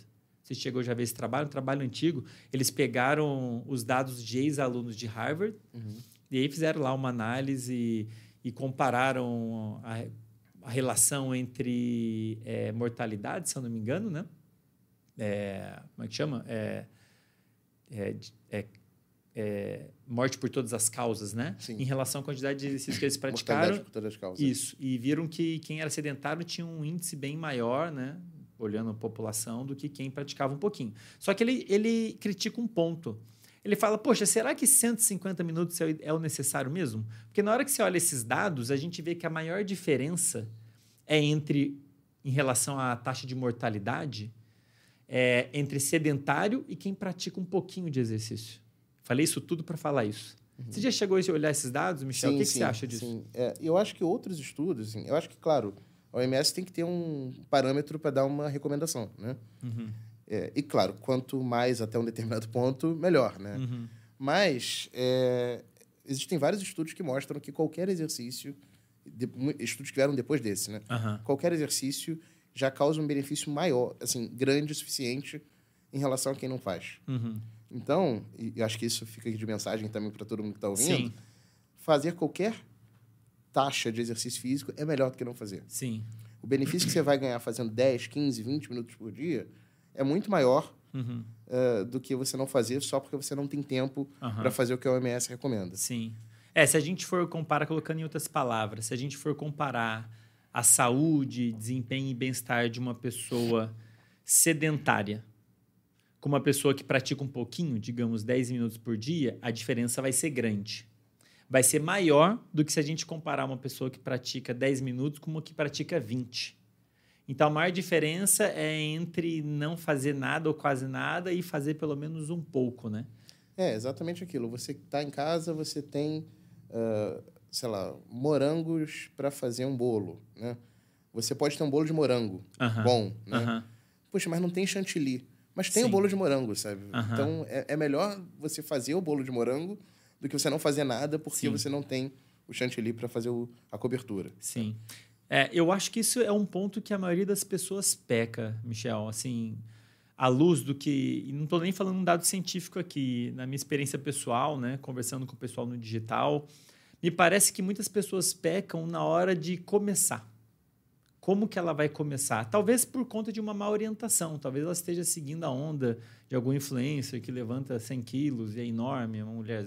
Você chegou já a ver esse trabalho, um trabalho antigo. Eles pegaram os dados de ex-alunos de Harvard uhum. e aí fizeram lá uma análise e, e compararam a, a relação entre é, mortalidade, se eu não me engano, né? É, como é que chama? É, é, é, é morte por todas as causas, né? Sim. Em relação à quantidade de exercícios que eles praticaram. por todas as causas. Isso. E viram que quem era sedentário tinha um índice bem maior, né? Olhando a população, do que quem praticava um pouquinho. Só que ele, ele critica um ponto. Ele fala, poxa, será que 150 minutos é, é o necessário mesmo? Porque na hora que você olha esses dados, a gente vê que a maior diferença é entre, em relação à taxa de mortalidade, é entre sedentário e quem pratica um pouquinho de exercício. Falei isso tudo para falar isso. Uhum. Você já chegou a olhar esses dados, Michel? Sim, o que, sim, que, você acha disso? Sim. É, eu acho que outros estudos, assim, eu acho que, claro, a OMS tem que ter um parâmetro para dar uma recomendação, né? Uhum. É, e, claro, quanto mais até um determinado ponto, melhor, né? Uhum. Mas é, existem vários estudos que mostram que qualquer exercício de, estudos que vieram depois desse, né? Uhum. Qualquer exercício já causa um benefício maior, assim, grande o suficiente em relação a quem não faz. Uhum. Então, e acho que isso fica de mensagem também para todo mundo que está ouvindo, Sim. fazer qualquer taxa de exercício físico é melhor do que não fazer. Sim. O benefício que você vai ganhar fazendo 10, 15, 20 minutos por dia é muito maior uhum. uh, do que você não fazer só porque você não tem tempo uhum. para fazer o que a OMS recomenda. Sim. É, se a gente for comparar, colocando em outras palavras, se a gente for comparar a saúde, desempenho e bem-estar de uma pessoa sedentária com uma pessoa que pratica um pouquinho, digamos 10 minutos por dia, a diferença vai ser grande. Vai ser maior do que se a gente comparar uma pessoa que pratica 10 minutos com uma que pratica 20. Então, a maior diferença é entre não fazer nada ou quase nada e fazer pelo menos um pouco, né? É, exatamente aquilo. Você está em casa, você tem, uh, sei lá, morangos para fazer um bolo, né? Você pode ter um bolo de morango Uh -huh. bom, né? Aham. Poxa, mas não tem chantilly. Mas tem Sim. o bolo de morango, sabe? Aham. Então, é, é melhor você fazer o bolo de morango do que você não fazer nada porque Sim. você não tem o chantilly para fazer o- a cobertura. Sim. É, eu acho que isso é um ponto que a maioria das pessoas peca, Michel. Assim, à luz do que. E não estou nem falando um dado científico aqui, na minha experiência pessoal, né, conversando com o pessoal no digital, me parece que muitas pessoas pecam na hora de começar. Como que ela vai começar? Talvez por conta de uma má orientação. Talvez ela esteja seguindo a onda de algum influencer que levanta 100 quilos e é enorme, é uma mulher,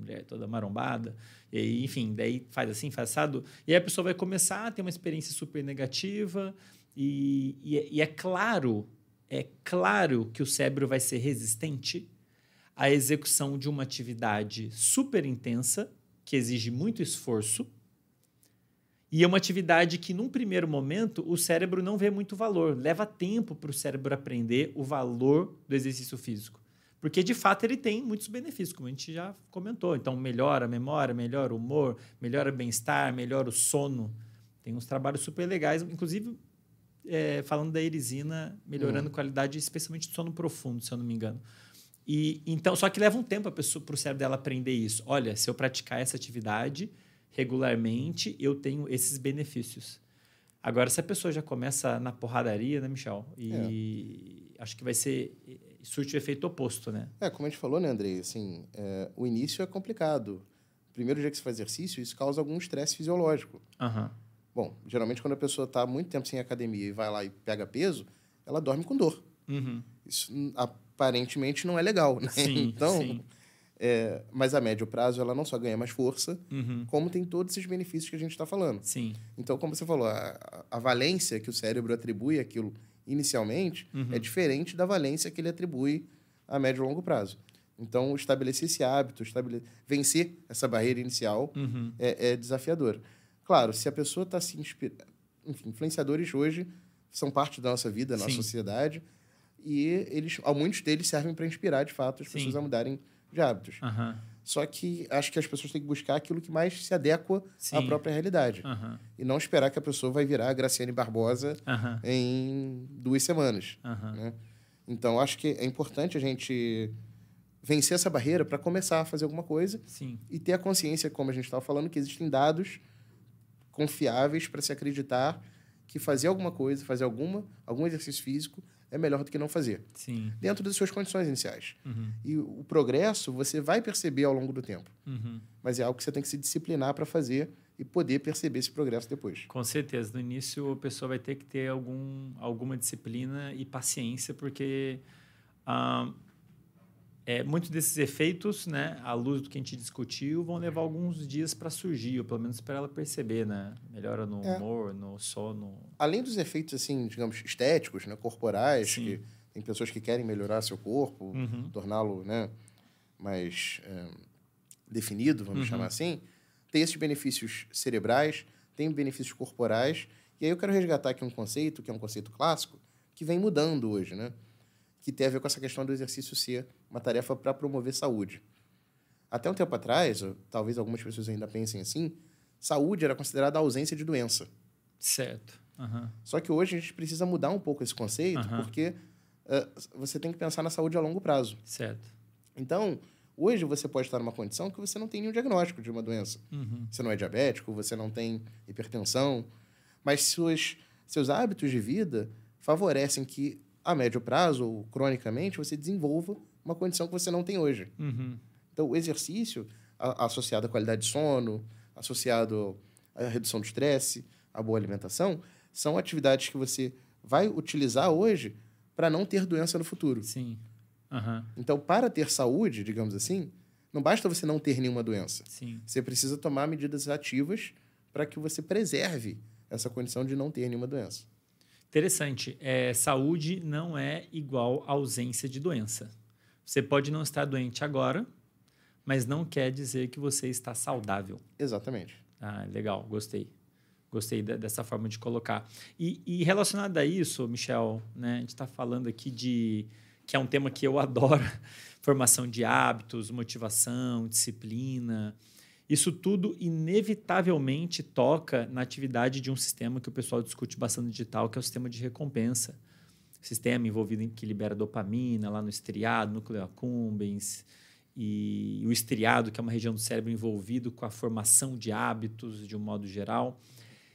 mulher toda marombada. E enfim, daí faz assim, faz assado. E aí a pessoa vai começar a ter uma experiência super negativa. E, e, é- e é claro, é claro que o cérebro vai ser resistente à execução de uma atividade super intensa, que exige muito esforço. E é uma atividade que, num primeiro momento, o cérebro não vê muito valor. Leva tempo para o cérebro aprender o valor do exercício físico. Porque, de fato, ele tem muitos benefícios, como a gente já comentou. Então, melhora a memória, melhora o humor, melhora o bem-estar, melhora o sono. Tem uns trabalhos super legais, inclusive é, falando da erisina, melhorando a qualidade, especialmente do sono profundo, se eu não me engano. E então, só que leva um tempo para o cérebro dela aprender isso. Olha, se eu praticar essa atividade regularmente, eu tenho esses benefícios. Agora, se a pessoa já começa na porradaria, né, Michel? E acho que vai ser surte o efeito oposto, né? É, como a gente falou, né, Andrei? Assim, é, o início é complicado. Primeiro dia que você faz exercício, isso causa algum estresse fisiológico. Aham. Bom, geralmente quando a pessoa está muito tempo sem academia e vai lá e pega peso, ela dorme com dor. Uhum. Isso hum, aparentemente não é legal, né? Sim, então, sim. é, mas a médio prazo ela não só ganha mais força, Uhum. como tem todos esses benefícios que a gente está falando. Sim. Então, como você falou, a, a valência que o cérebro atribui àquilo inicialmente Uhum. é diferente da valência que ele atribui a médio e longo prazo. Então, estabelecer esse hábito, estabele... vencer essa barreira inicial Uhum. é, é desafiador. Claro, se a pessoa está se inspirando... Enfim, influenciadores hoje são parte da nossa vida, da nossa Sim. sociedade, e eles, muitos deles servem para inspirar, de fato, as Sim. pessoas a mudarem de hábitos. Aham. Só que acho que as pessoas têm que buscar aquilo que mais se adequa à Sim. própria realidade. Aham. E não esperar que a pessoa vai virar a Graciane Barbosa Aham. em duas semanas. Aham. Né? Então, acho que é importante a gente vencer essa barreira para começar a fazer alguma coisa Sim. e ter a consciência, como a gente estava falando, que existem dados confiáveis para se acreditar que fazer alguma coisa, fazer alguma, algum exercício físico é melhor do que não fazer, Sim. dentro das suas condições iniciais. Uhum. E o progresso você vai perceber ao longo do tempo, Uhum. mas é algo que você tem que se disciplinar para fazer e poder perceber esse progresso depois. Com certeza. No início, a pessoa vai ter que ter algum, alguma disciplina e paciência, porque ah, é, muitos desses efeitos, né, à luz do que a gente discutiu, vão levar alguns dias para surgir, ou pelo menos para ela perceber, né? Melhora no É. humor, no sono. Além dos efeitos, assim, digamos, estéticos, né, corporais, Sim. que tem pessoas que querem melhorar seu corpo, Uhum. torná-lo né, mais é, definido, vamos Uhum. chamar assim, tem esses benefícios cerebrais, tem benefícios corporais. E aí eu quero resgatar aqui um conceito, que é um conceito clássico, que vem mudando hoje, né? Que tem a ver com essa questão do exercício ser uma tarefa para promover saúde. Até um tempo atrás, ou talvez algumas pessoas ainda pensem assim, saúde era considerada a ausência de doença. Certo. Aham. Só que hoje a gente precisa mudar um pouco esse conceito, Aham. porque eh, você tem que pensar na saúde a longo prazo. Certo. Então, hoje você pode estar numa condição que você não tem nenhum diagnóstico de uma doença. Uhum. Você não é diabético, você não tem hipertensão, mas suas, seus hábitos de vida favorecem que, a médio prazo ou cronicamente, você desenvolva uma condição que você não tem hoje. Uhum. Então, o exercício, a- associado à qualidade de sono, associado à redução do estresse, à boa alimentação, são atividades que você vai utilizar hoje para não ter doença no futuro. Sim. Aham. Então, para ter saúde, digamos assim, Não basta você não ter nenhuma doença. Sim. Você precisa tomar medidas ativas para que você preserve essa condição de não ter nenhuma doença. Interessante. É, saúde não é igual ausência de doença. Você pode não estar doente agora, mas não quer dizer que você está saudável. Exatamente. Ah, legal, gostei. Gostei de, dessa forma de colocar. E, e, relacionado a isso, Michel, né, a gente está falando aqui de. que é um tema que eu adoro: formação de hábitos, motivação, disciplina. Isso tudo inevitavelmente toca na atividade de um sistema que o pessoal discute bastante digital, que é o sistema de recompensa. Sistema envolvido em que libera dopamina lá no estriado, núcleo accumbens, e o estriado, que é uma região do cérebro envolvido com a formação de hábitos de um modo geral.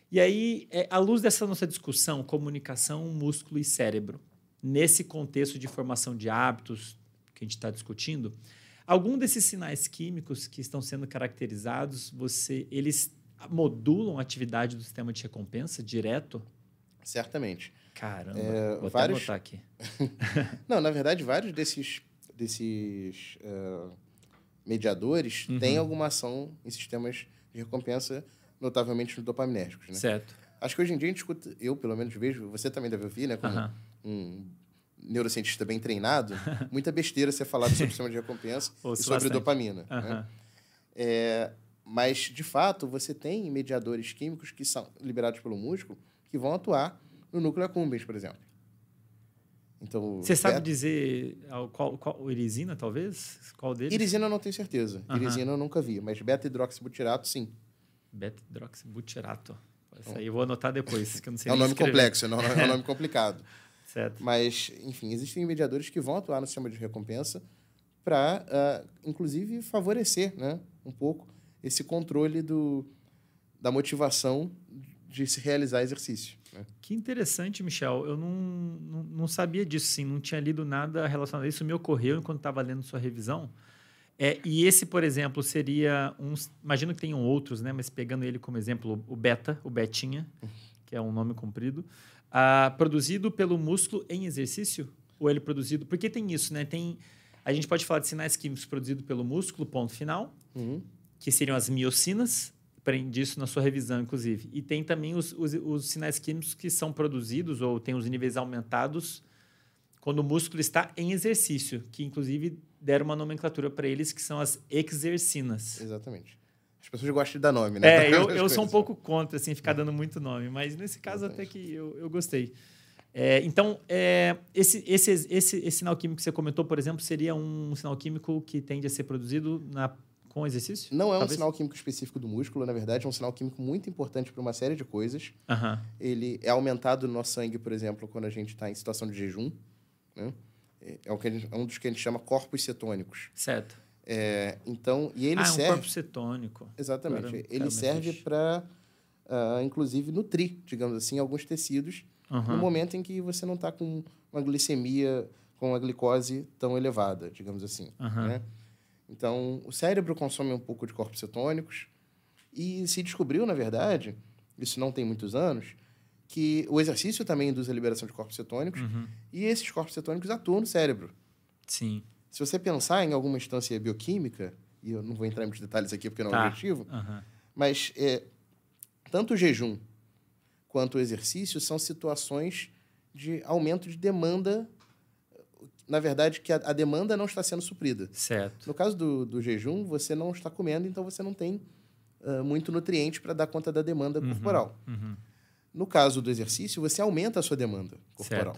E aí, é, à luz dessa nossa discussão, comunicação, músculo e cérebro, nesse contexto de formação de hábitos que a gente está discutindo, Algum desses sinais químicos que estão sendo caracterizados, você, eles modulam a atividade do sistema de recompensa direto? Certamente. Caramba, é, vou vários... até botar aqui. Não, na verdade, vários desses, desses uh, mediadores uhum. têm alguma ação em sistemas de recompensa, notavelmente no dopaminérgicos, né? Certo. Acho que hoje em dia a gente escuta, eu pelo menos vejo, você também deve ouvir, né? Como uhum. um neurocientista bem treinado, muita besteira ser falado sobre o sistema de recompensa e sobre bastante. dopamina. Uhum. Né? É, mas, de fato, você tem mediadores químicos que são liberados pelo músculo que vão atuar no núcleo accumbens, por exemplo. Então, Você sabe beta... dizer qual, qual, irisina, talvez? Qual deles? Irisina eu não tenho certeza. Uhum. Irisina eu nunca vi, mas beta-hidroxibutirato, sim. Beta-hidroxibutirato. Isso aí eu vou anotar depois, que eu não sei É um nome complexo, não, é um nome complicado. Certo. Mas, enfim, existem mediadores que vão atuar no sistema de recompensa para, uh, ah, inclusive, favorecer né, um pouco esse controle do, da motivação de se realizar exercício. Né? Que interessante, Michel. Eu não, não, não, sabia disso, sim. Não tinha lido nada relacionado a isso. Me ocorreu enquanto estava lendo sua revisão. É, e esse, por exemplo, seria um. Imagino que tenham outros, né? Mas pegando ele como exemplo, o beta, o betinha, que é um nome comprido ah, produzido pelo músculo em exercício? Ou ele produzido. Porque tem isso, né? Tem. A gente pode falar de sinais químicos produzidos pelo músculo, ponto final, uhum. que seriam as miocinas. Aprendi isso na sua revisão, inclusive. E tem também os, os, os sinais químicos que são produzidos ou têm os níveis aumentados quando o músculo está em exercício, que inclusive deram uma nomenclatura para eles que são as exercinas. Exatamente. As pessoas gostam de dar nome, né? É, eu, eu sou um pouco contra, assim, ficar dando muito nome, mas nesse caso até que eu, eu gostei. É, então, é, esse, esse, esse, esse sinal químico que você comentou, por exemplo, seria um sinal químico que tende a ser produzido na, com exercício? Não é Talvez? um sinal químico específico do músculo, na verdade, é um sinal químico muito importante para uma série de coisas. Uhum. Ele é aumentado no nosso sangue, por exemplo, quando a gente está em situação de jejum. Né? É, um, é um dos que a gente chama corpos cetônicos. Certo. É, então, e ele ah, serve. um corpo cetônico. Exatamente. Agora, ele serve para, uh, ah, inclusive, nutrir, digamos assim, alguns tecidos uhum. no momento em que você não está com uma glicemia, com uma glicose tão elevada, digamos assim. Uhum. Né? Então, o cérebro consome um pouco de corpos cetônicos e se descobriu, na verdade, isso não tem muitos anos, que o exercício também induz a liberação de corpos cetônicos uhum. e esses corpos cetônicos atuam no cérebro. Sim. Se você pensar em alguma instância bioquímica, e eu não vou entrar em muitos detalhes aqui porque não tá. é objetivo, uhum. mas é, tanto o jejum quanto o exercício são situações de aumento de demanda. Na verdade, que a, a demanda não está sendo suprida. Certo. No caso do, do jejum, você não está comendo, então você não tem uh, muito nutriente para dar conta da demanda uhum. corporal. Uhum. No caso do exercício, você aumenta a sua demanda corporal.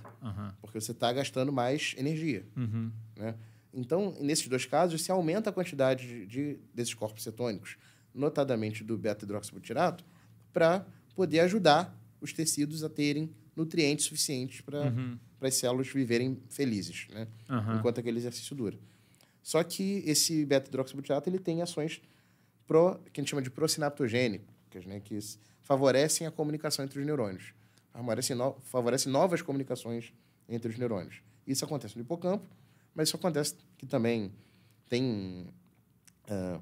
Porque você está gastando mais energia. Uhum. Né? Então, nesses dois casos, se aumenta a quantidade de, de desses corpos cetônicos, notadamente do beta-hidroxibutirato, para poder ajudar os tecidos a terem nutrientes suficientes para uhum. as células viverem felizes, né? Uhum. enquanto aquele exercício dura. Só que esse beta-hidroxibutirato ele tem ações pro, que a gente chama de prosinaptogênicas, né? que favorecem a comunicação entre os neurônios, favorecem, no, favorecem novas comunicações entre os neurônios. Isso acontece no hipocampo, mas isso acontece que também tem uh,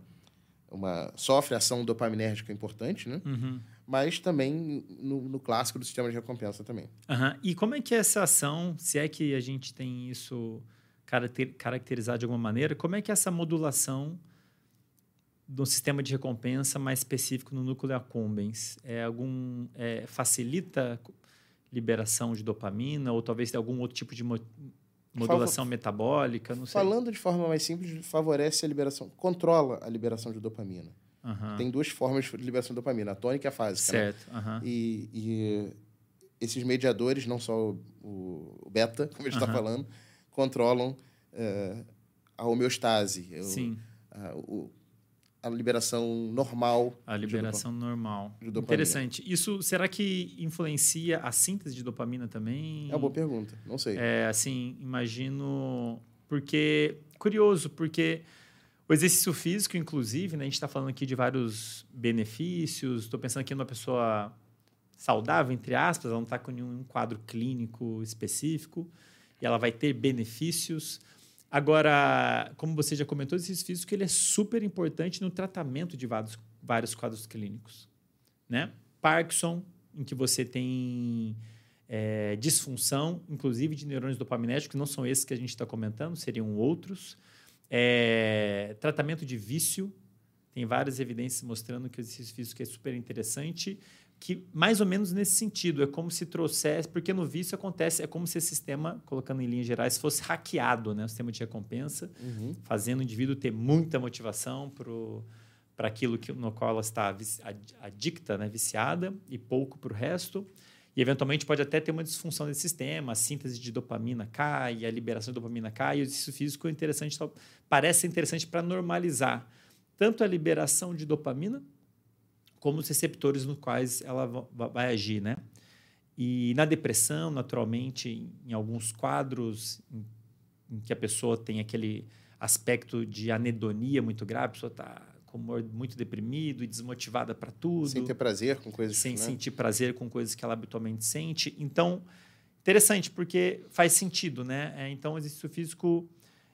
uma sofre ação dopaminérgica importante, né? Uhum. Mas também no, no, clássico do sistema de recompensa também. Uhum. E como é que é essa ação, se é que a gente tem isso caracterizado de alguma maneira, como é que essa modulação do sistema de recompensa mais específico no núcleo accumbens? É algum é, facilita liberação de dopamina ou talvez algum outro tipo de modulação metabólica? Não sei. Falando de forma mais simples, favorece a liberação, controla a liberação de dopamina. Uhum. Tem duas formas de liberação de dopamina, a tônica e a fásica. Né? Certo. Né? Uhum. E, e, esses mediadores, não só o, o beta, como a gente está uhum. falando, controlam uh, a homeostase. Sim. O, a liberação normal. A liberação normal. Interessante. Isso será que influencia a síntese de dopamina também? É uma boa pergunta. Não sei. É assim, imagino porque curioso, porque o exercício físico, inclusive, né, a gente está falando aqui de vários benefícios. Estou pensando aqui numa pessoa saudável, entre aspas, ela não está com nenhum quadro clínico específico e ela vai ter benefícios. Agora, como você já comentou, esse físico ele é super importante no tratamento de vários, vários quadros clínicos. Né? Parkinson, em que você tem é, disfunção, inclusive de neurônios dopaminérgicos, que não são esses que a gente está comentando, seriam outros. É, tratamento de vício, tem várias evidências mostrando que o exercício físico é super interessante que mais ou menos nesse sentido, é como se trouxesse, porque no vício acontece, é como se esse sistema, colocando em linhas gerais, fosse hackeado, né? o sistema de recompensa, uhum. fazendo o indivíduo ter muita motivação para aquilo que, no qual ela está adicta, né? viciada, e pouco para o resto. E eventualmente pode até ter uma disfunção desse sistema, a síntese de dopamina cai, a liberação de dopamina cai, e o exercício físico é interessante, parece interessante para normalizar tanto a liberação de dopamina como os receptores nos quais ela vai agir, né? E na depressão, naturalmente, em, alguns quadros em, em, que a pessoa tem aquele aspecto de anedonia muito grave, a pessoa está muito deprimido e desmotivada para tudo. Sem ter prazer com coisas Sem né? sentir prazer com coisas que ela habitualmente sente. Então, interessante, porque faz sentido, né? É, então, o exercício físico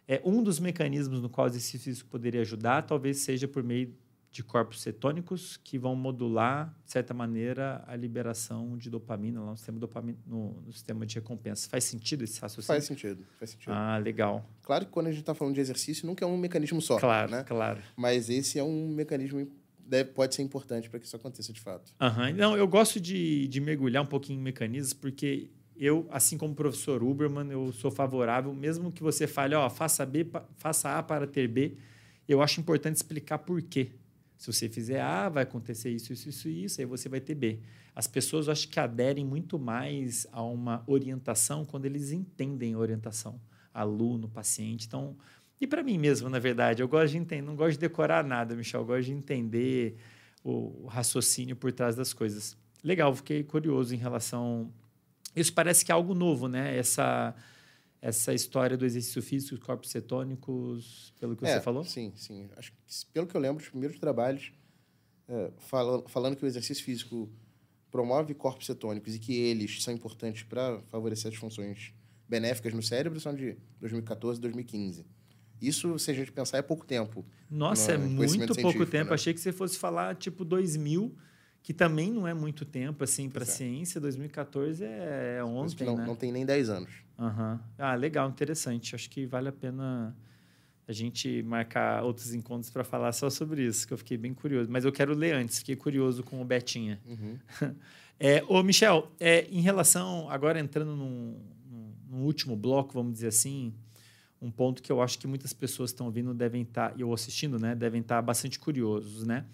é um dos mecanismos no qual o exercício físico poderia ajudar, talvez seja por meio de corpos cetônicos que vão modular, de certa maneira, a liberação de dopamina lá no sistema, dopamina, no, no sistema de recompensa. Faz sentido esse raciocínio? Faz sentido, faz sentido. Ah, legal. Claro que quando a gente está falando de exercício, nunca é um mecanismo só. Claro, né? claro. Mas esse é um mecanismo deve, pode ser importante para que isso aconteça de fato. Uhum. Não, eu gosto de, de mergulhar um pouquinho em mecanismos, porque eu, assim como o professor Uberman, eu sou favorável, mesmo que você fale, ó, faça B, faça A para ter B, eu acho importante explicar por quê. Se você fizer A, vai acontecer isso, isso, isso, isso, aí você vai ter B. As pessoas acho que aderem muito mais a uma orientação quando eles entendem a orientação. Aluno, paciente. Então, e para mim mesmo, na verdade, eu gosto de entender, não gosto de decorar nada, Michel, eu gosto de entender o, o raciocínio por trás das coisas. Legal, fiquei curioso em relação. Isso parece que é algo novo, né? Essa essa história do exercício físico, os corpos cetônicos, pelo que é, você falou? Sim, sim. Acho que, pelo que eu lembro, os primeiros trabalhos é, falando, falando que o exercício físico promove corpos cetônicos e que eles são importantes para favorecer as funções benéficas no cérebro são de 2014 e 2015. Isso, se a gente pensar, é pouco tempo. Nossa, é muito pouco tempo. Né? Achei que você fosse falar tipo 2000 que também não é muito tempo assim para a ciência. 2014 é, é ontem, não, né? não tem nem 10 anos. Uhum. Ah, legal, interessante. Acho que vale a pena a gente marcar outros encontros para falar só sobre isso, que eu fiquei bem curioso. Mas eu quero ler antes, fiquei curioso com o Betinha. Uhum. é, ô, Michel, é, em relação, agora entrando num, num, último bloco, vamos dizer assim, um ponto que eu acho que muitas pessoas estão ouvindo devem estar, tá, e eu assistindo, né, devem estar tá bastante curiosos, né?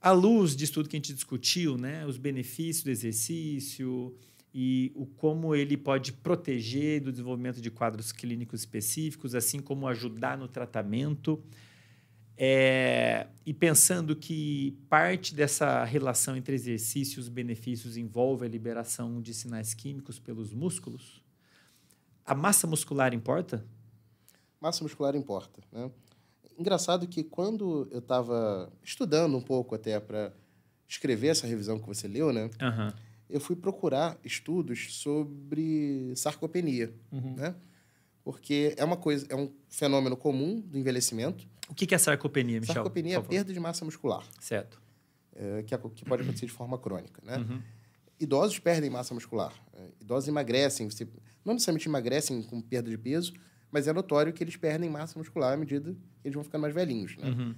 À luz disso tudo que a gente discutiu, né, os benefícios do exercício e o como ele pode proteger do desenvolvimento de quadros clínicos específicos, assim como ajudar no tratamento. É, e pensando que parte dessa relação entre exercícios e benefícios envolve a liberação de sinais químicos pelos músculos, a massa muscular importa? Massa muscular importa. Né? Engraçado que quando eu estava estudando um pouco até para escrever essa revisão que você leu, né? Uhum. Eu fui procurar estudos sobre sarcopenia, uhum. né? Porque é uma coisa, é um fenômeno comum do envelhecimento. O que é sarcopenia, Michel? Sarcopenia é perda de massa muscular. Certo. É, que, é, que, pode acontecer de forma crônica, né? Uhum. Idosos perdem massa muscular. É, idosos emagrecem. Você, não necessariamente emagrecem com perda de peso, mas é notório que eles perdem massa muscular à medida que eles vão ficando mais velhinhos, né? Uhum.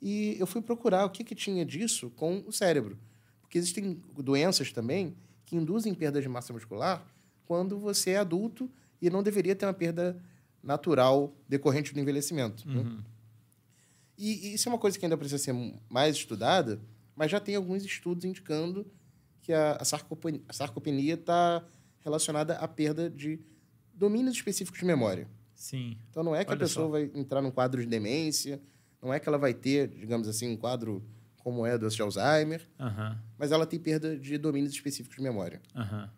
E eu fui procurar o que, que tinha disso com o cérebro. Porque existem doenças também que induzem perda de massa muscular quando você é adulto e não deveria ter uma perda natural decorrente do envelhecimento. Né? Uhum. Né? E, e, isso é uma coisa que ainda precisa ser mais estudada, mas já tem alguns estudos indicando que a, a sarcopenia está relacionada à perda de domínios específicos de memória. Sim. Então não é que Olha a pessoa só. vai entrar num quadro de demência, não é que ela vai ter, digamos assim, um quadro como é doença de Alzheimer, uhum. mas ela tem perda de domínios específicos de memória. Uhum.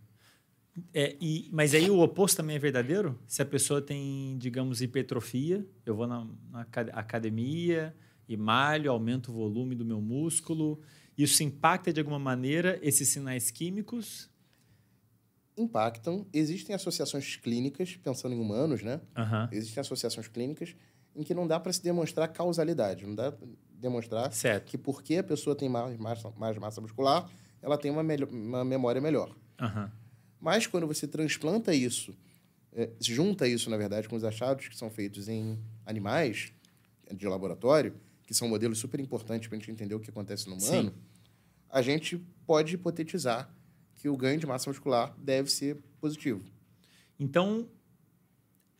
É, e, mas aí o oposto também é verdadeiro? Se a pessoa tem, digamos, hipertrofia, eu vou na, na academia e malho, aumento o volume do meu músculo, isso impacta de alguma maneira esses sinais químicos? Impactam. Existem associações clínicas, pensando em humanos, né? Uhum. Existem associações clínicas em que não dá para se demonstrar causalidade, não dá para demonstrar certo. que porque a pessoa tem mais massa, mais massa muscular, ela tem uma, melhor, uma memória melhor. Uhum. Mas quando você transplanta isso, é, junta isso, na verdade, com os achados que são feitos em animais de laboratório, que são modelos super importantes para a gente entender o que acontece no humano, Sim. a gente pode hipotetizar que o ganho de massa muscular deve ser positivo. Então,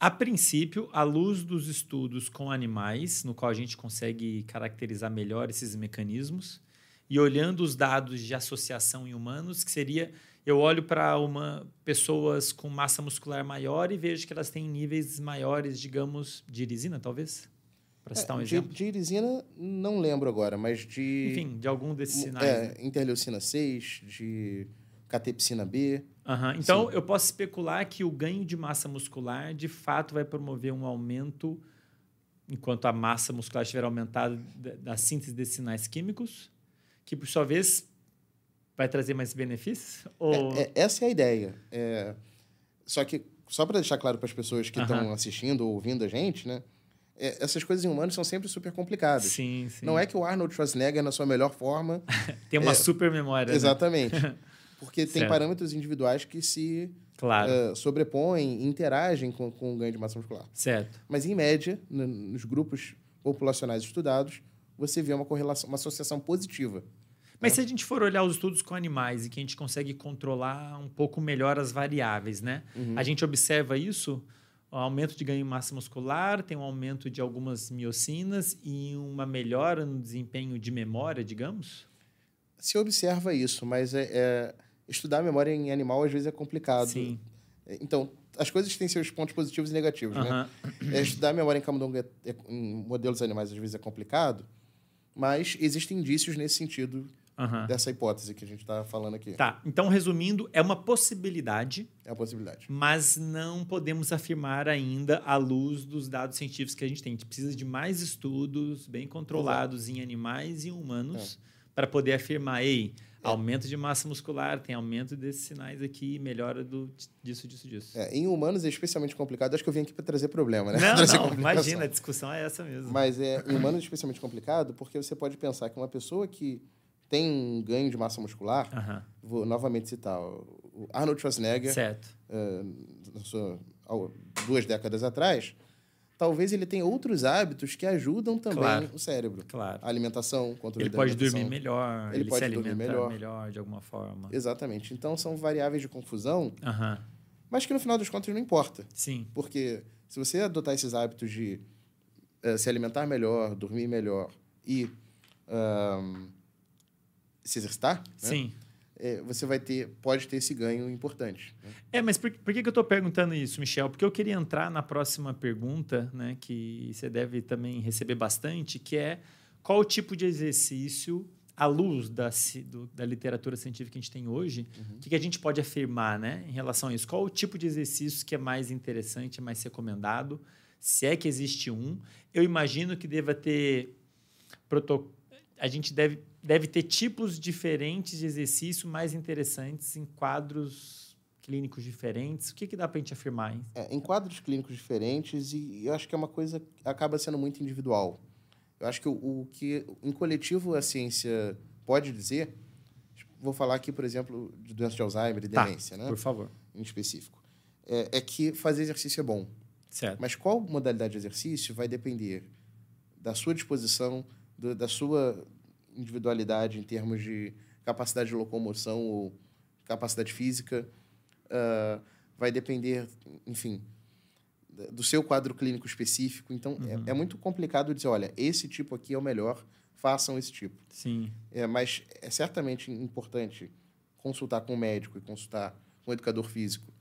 a princípio, à luz dos estudos com animais, no qual a gente consegue caracterizar melhor esses mecanismos, e olhando os dados de associação em humanos, que seria eu olho para uma pessoas com massa muscular maior e vejo que elas têm níveis maiores, digamos, de irisina, talvez? Para citar é, um de, exemplo. De irisina, não lembro agora, mas de. Enfim, de algum desses sinais. É, né? interleucina 6, de catepsina B. Uhum. Então, Sim. eu posso especular que o ganho de massa muscular, de fato, vai promover um aumento, enquanto a massa muscular estiver aumentada, da síntese desses sinais químicos, que, por sua vez, vai trazer mais benefícios? Ou... É, é, essa é a ideia. É... Só que, só para deixar claro para as pessoas que estão uhum. assistindo ou ouvindo a gente, né? É, essas coisas em humanos são sempre super complicadas. Sim, sim. Não é que o Arnold Schwarzenegger, na sua melhor forma... Tem uma é, super memória. Né? Exatamente. Né? Porque tem parâmetros individuais que se claro. uh, sobrepõem, interagem com, com o ganho de massa muscular. Certo. Mas, em média, nos grupos populacionais estudados, você vê uma correlação, uma associação positiva mas se a gente for olhar os estudos com animais e que a gente consegue controlar um pouco melhor as variáveis, né? Uhum. A gente observa isso, o aumento de ganho de massa muscular, tem um aumento de algumas miocinas e uma melhora no desempenho de memória, digamos? Se observa isso, mas é, é estudar a memória em animal às vezes é complicado. Sim. Então, as coisas têm seus pontos positivos e negativos, uhum. né? É, estudar a memória em camundongo é, é, em modelos animais às vezes é complicado, mas existem indícios nesse sentido uhum. dessa hipótese que a gente está falando aqui. Tá. Então, resumindo, é uma possibilidade. É uma possibilidade. Mas não podemos afirmar ainda à luz dos dados científicos que a gente tem. A gente precisa de mais estudos bem controlados Exato. em animais e humanos é. para poder afirmar, ei, é. aumento de massa muscular, tem aumento desses sinais aqui, melhora do, disso, disso, disso. É, em humanos é especialmente complicado. Acho que eu vim aqui para trazer problema, né? Não, não imagina, a discussão é essa mesmo. Mas é, em humanos é especialmente complicado porque você pode pensar que uma pessoa que tem um ganho de massa muscular, uhum. vou novamente citar o Arnold Schwarzenegger, certo. Uh, duas décadas atrás, talvez ele tenha outros hábitos que ajudam também claro. o cérebro. Claro. A alimentação, controle Ele pode dormir melhor, ele, ele pode se dormir melhor. melhor de alguma forma. Exatamente. Então são variáveis de confusão, uhum. mas que no final das contas não importa. Sim. Porque se você adotar esses hábitos de uh, se alimentar melhor, dormir melhor e se exercitar, né? Sim. É, você vai ter, pode ter esse ganho importante. Né? É, mas por, por que, que eu estou perguntando isso, Michel? Porque eu queria entrar na próxima pergunta, né, que você deve também receber bastante, que é qual o tipo de exercício, à luz da, do, da literatura científica que a gente tem hoje, uhum. que, que a gente pode afirmar né, em relação a isso? Qual o tipo de exercício que é mais interessante, mais recomendado? Se é que existe um. Eu imagino que deva ter protocolo. A gente deve deve ter tipos diferentes de exercício mais interessantes em quadros clínicos diferentes. O que, que dá para a gente afirmar? Hein? É, em quadros clínicos diferentes, e eu acho que é uma coisa que acaba sendo muito individual. Eu acho que o, o que em coletivo a ciência pode dizer, vou falar aqui, por exemplo, de doença de Alzheimer e tá, demência, né? Por favor. Em específico. É, é que fazer exercício é bom. Certo. Mas qual modalidade de exercício vai depender da sua disposição, do, da sua individualidade em termos de capacidade de locomoção ou capacidade física. Uh, vai depender, enfim, do seu quadro clínico específico. Então, é, uhum. é, é, muito complicado dizer, olha, esse tipo aqui é o melhor, façam esse tipo. Sim. É, mas é certamente importante consultar com o médico e consultar com o educador físico.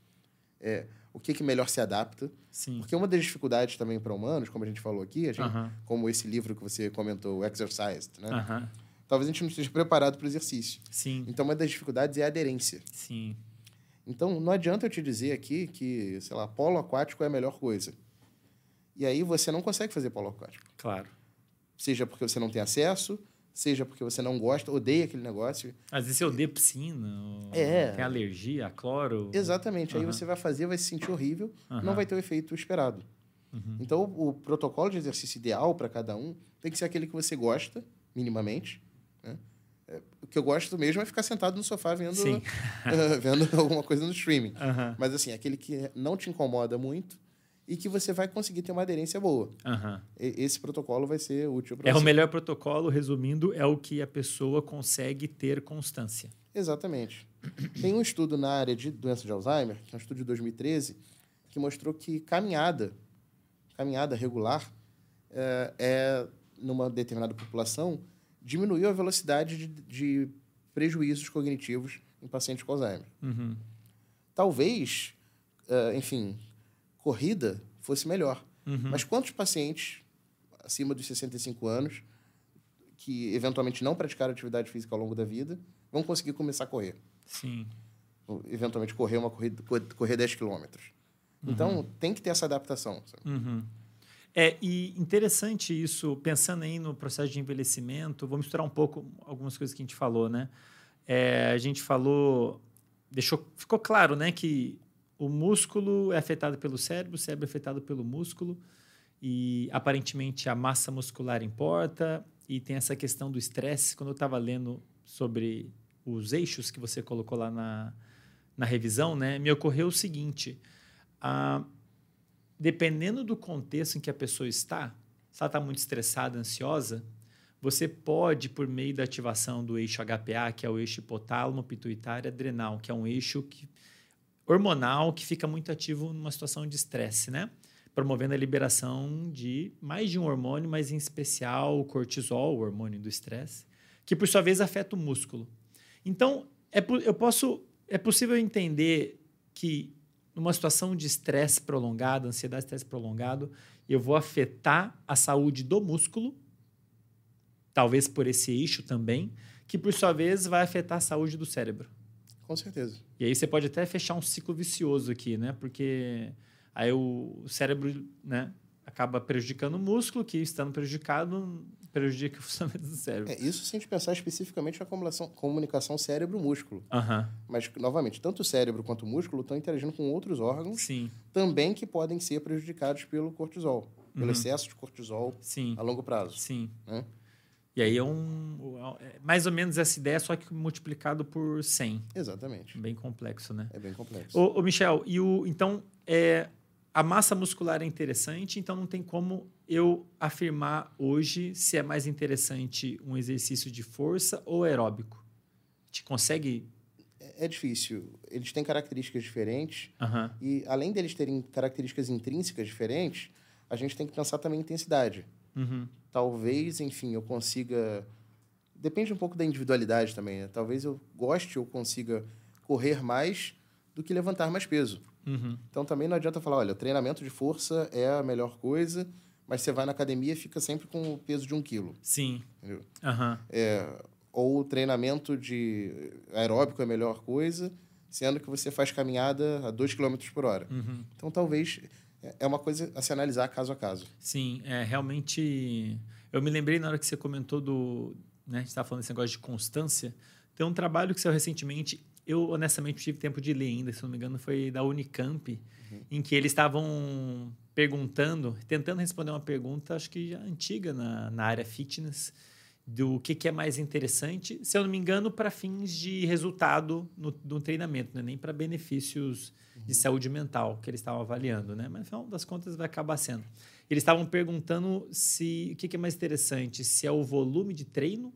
É, o que, que melhor se adapta. Sim. Porque uma das dificuldades também para humanos, como a gente falou aqui, a gente, uh -huh. como esse livro que você comentou, o Exercised, né? Uh -huh. Talvez a gente não esteja preparado para o exercício. Sim. Então, uma das dificuldades é a aderência. Sim. Então, não adianta eu te dizer aqui que, sei lá, polo aquático é a melhor coisa. E aí você não consegue fazer polo aquático. Claro. Seja porque você não tem acesso, seja porque você não gosta, odeia aquele negócio. Às vezes você odeia piscina, é. tem alergia a cloro. Exatamente. Uhum. Aí você vai fazer, vai se sentir horrível, uhum. não vai ter o efeito esperado. Uhum. Então, o, o, protocolo de exercício ideal para cada um tem que ser aquele que você gosta, minimamente. Né? É, o que eu gosto mesmo é ficar sentado no sofá vendo, uh, vendo alguma coisa no streaming. Mas, assim, aquele que não te incomoda muito e que você vai conseguir ter uma aderência boa. Uhum. Esse protocolo vai ser útil para É você. o melhor protocolo, resumindo, é o que a pessoa consegue ter constância. Exatamente. Tem um estudo na área de doença de Alzheimer, que é um estudo de 2013, que mostrou que caminhada, caminhada regular, é, é numa determinada população, diminuiu a velocidade de, de prejuízos cognitivos em pacientes com Alzheimer. Uhum. Talvez, uh, enfim, corrida fosse melhor. Uhum. Mas quantos pacientes acima dos 65 anos que eventualmente não praticaram atividade física ao longo da vida vão conseguir começar a correr? Sim. Eventualmente correr uma corrida, correr 10 quilômetros. Uhum. Então, tem que ter essa adaptação. Uhum. É, e interessante isso, pensando aí no processo de envelhecimento, vou misturar um pouco algumas coisas que a gente falou, né? É, a gente falou, deixou, ficou claro, né, que o músculo é afetado pelo cérebro, o cérebro é afetado pelo músculo e aparentemente a massa muscular importa e tem essa questão do estresse. Quando eu estava lendo sobre os eixos que você colocou lá na, na revisão, né, me ocorreu o seguinte: ah, dependendo do contexto em que a pessoa está, se ela está muito estressada, ansiosa, você pode, por meio da ativação do eixo HPA, que é o eixo hipotálamo, pituitário adrenal, que é um eixo que hormonal que fica muito ativo numa situação de estresse, né? Promovendo a liberação de mais de um hormônio, mas em especial o cortisol, o hormônio do estresse, que por sua vez afeta o músculo. Então, é, eu posso, é possível entender que numa situação de estresse prolongado, ansiedade, estresse prolongado, eu vou afetar a saúde do músculo, talvez por esse eixo também, que por sua vez vai afetar a saúde do cérebro. Com certeza. E aí você pode até fechar um ciclo vicioso aqui, né? Porque aí o cérebro, né, acaba prejudicando o músculo, que estando prejudicado prejudica o funcionamento do cérebro. É, isso se a gente pensar especificamente na comunicação, cérebro-músculo. Uhum. Mas, novamente, tanto o cérebro quanto o músculo estão interagindo com outros órgãos Sim. também que podem ser prejudicados pelo cortisol, pelo uhum. excesso de cortisol Sim. a longo prazo. Sim. Né? E aí é um. É mais ou menos essa ideia, só que multiplicado por 100. Exatamente. Bem complexo, né? É bem complexo. Ô, ô Michel, e o, então, é, a massa muscular é interessante, então não tem como eu afirmar hoje se é mais interessante um exercício de força ou aeróbico. Te consegue. É, é difícil. Eles têm características diferentes. Uhum. E além deles terem características intrínsecas diferentes, a gente tem que pensar também em intensidade. Uhum. Talvez, enfim, eu consiga. Depende um pouco da individualidade também. Né? Talvez eu goste ou consiga correr mais do que levantar mais peso. Uhum. Então também não adianta falar, olha, treinamento de força é a melhor coisa, mas você vai na academia e fica sempre com o peso de um quilo. Sim. Entendeu? Uhum. É, ou treinamento de aeróbico é a melhor coisa, sendo que você faz caminhada a 2 km por hora. Uhum. Então talvez é uma coisa a se analisar caso a caso. Sim, é realmente. Eu me lembrei na hora que você comentou do. Né, a gente estava falando desse negócio de constância. Tem um trabalho que saiu recentemente. Eu, honestamente, tive tempo de ler ainda, se não me engano, foi da Unicamp, uhum. em que eles estavam perguntando, tentando responder uma pergunta, acho que antiga na, na área fitness, do que, que é mais interessante, se eu não me engano, para fins de resultado no, no treinamento, né? nem para benefícios uhum. de saúde mental que eles estavam avaliando, né? Mas no final das contas vai acabar sendo. Eles estavam perguntando se o que, que é mais interessante, se é o volume de treino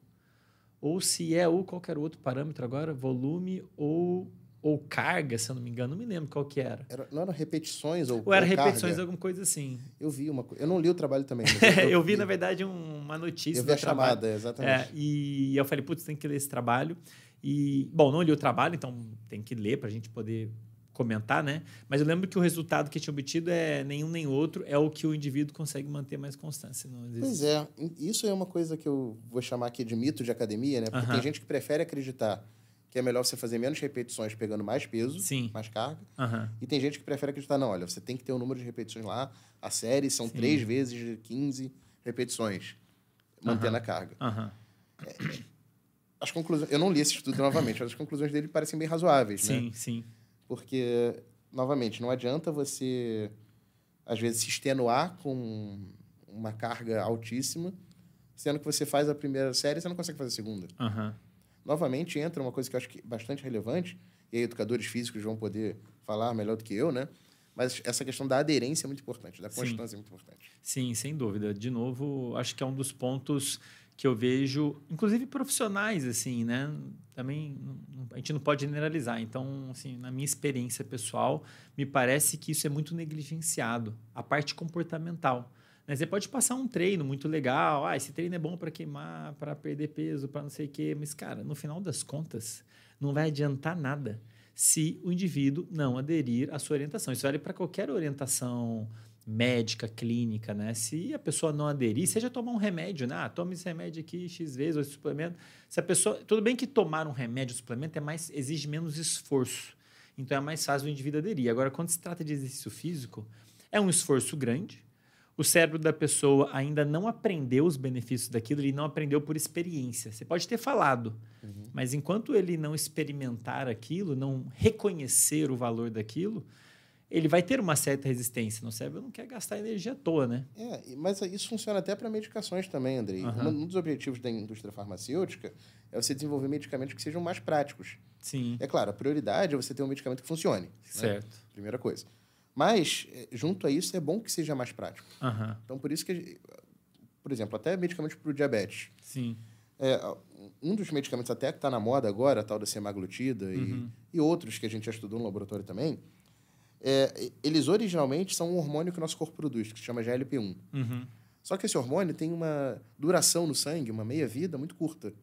ou se é o qualquer outro parâmetro agora, volume ou ou carga, se eu não me engano, não me lembro qual que era. era não eram repetições ou Ou era repetições, carga? alguma coisa assim. Eu vi uma coisa. Eu não li o trabalho também. eu, eu, vi, na verdade, um, uma notícia. Eu vi a chamada, trabalho. exatamente. É, e eu falei, putz, tem que ler esse trabalho. E, bom, não li o trabalho, então tem que ler para a gente poder comentar, né? Mas eu lembro que o resultado que tinha obtido é nenhum nem outro, é o que o indivíduo consegue manter mais constância. Pois é, isso é uma coisa que eu vou chamar aqui de mito de academia, né? Porque uh -huh. tem gente que prefere acreditar que é melhor você fazer menos repetições pegando mais peso, Sim. mais carga. Uhum. E tem gente que prefere acreditar, não, olha, você tem que ter o um número de repetições lá, a série são Sim. três vezes 15 repetições, mantendo uhum. a carga. Uhum. É, as conclusões, eu não li esse estudo novamente, mas as conclusões dele parecem bem razoáveis, sim, né? Sim, sim. Porque, novamente, não adianta você, às vezes, se extenuar com uma carga altíssima, sendo que você faz a primeira série e você não consegue fazer a segunda. Uhum novamente entra uma coisa que eu acho que é bastante relevante, e aí educadores físicos vão poder falar melhor do que eu, né? Mas essa questão da aderência é muito importante, da constância Sim. é muito importante. Sim, sem dúvida. De novo, acho que é um dos pontos que eu vejo, inclusive profissionais, assim, né? Também a gente não pode generalizar. Então, assim, na minha experiência pessoal, me parece que isso é muito negligenciado, a parte comportamental. Né? Você pode passar um treino muito legal, ah, esse treino é bom para queimar, para perder peso, para não sei o quê, mas, cara, no final das contas, não vai adiantar nada se o indivíduo não aderir à sua orientação. Isso vale para qualquer orientação médica, clínica, né? Se a pessoa não aderir, seja tomar um remédio, né? Ah, tome esse remédio aqui X vezes, ou esse suplemento. Se a pessoa. Tudo bem que tomar um remédio, um suplemento, é mais, exige menos esforço. Então é mais fácil o indivíduo aderir. Agora, quando se trata de exercício físico, é um esforço grande, o cérebro da pessoa ainda não aprendeu os benefícios daquilo, ele não aprendeu por experiência. Você pode ter falado, uhum. mas enquanto ele não experimentar aquilo, não reconhecer o valor daquilo, ele vai ter uma certa resistência. No cérebro não quer gastar energia à toa, né? É, mas isso funciona até para medicações também, Andrei. Uhum. Um dos objetivos da indústria farmacêutica é você desenvolver medicamentos que sejam mais práticos. Sim. É claro, a prioridade é você ter um medicamento que funcione. Né? Certo. Né? Primeira coisa. Mas, eh, junto a isso, é bom que seja mais prático. Uhum. Então, por isso que, por exemplo, até medicamentos para o diabetes. Sim. É, um dos medicamentos até que está na moda agora, a tal da semaglutida, uhum. e, e outros que a gente já estudou no laboratório também, é, eles originalmente são um hormônio que o nosso corpo produz, que se chama GLP-1. Uhum. Só que esse hormônio tem uma duração no sangue, uma meia-vida muito curta.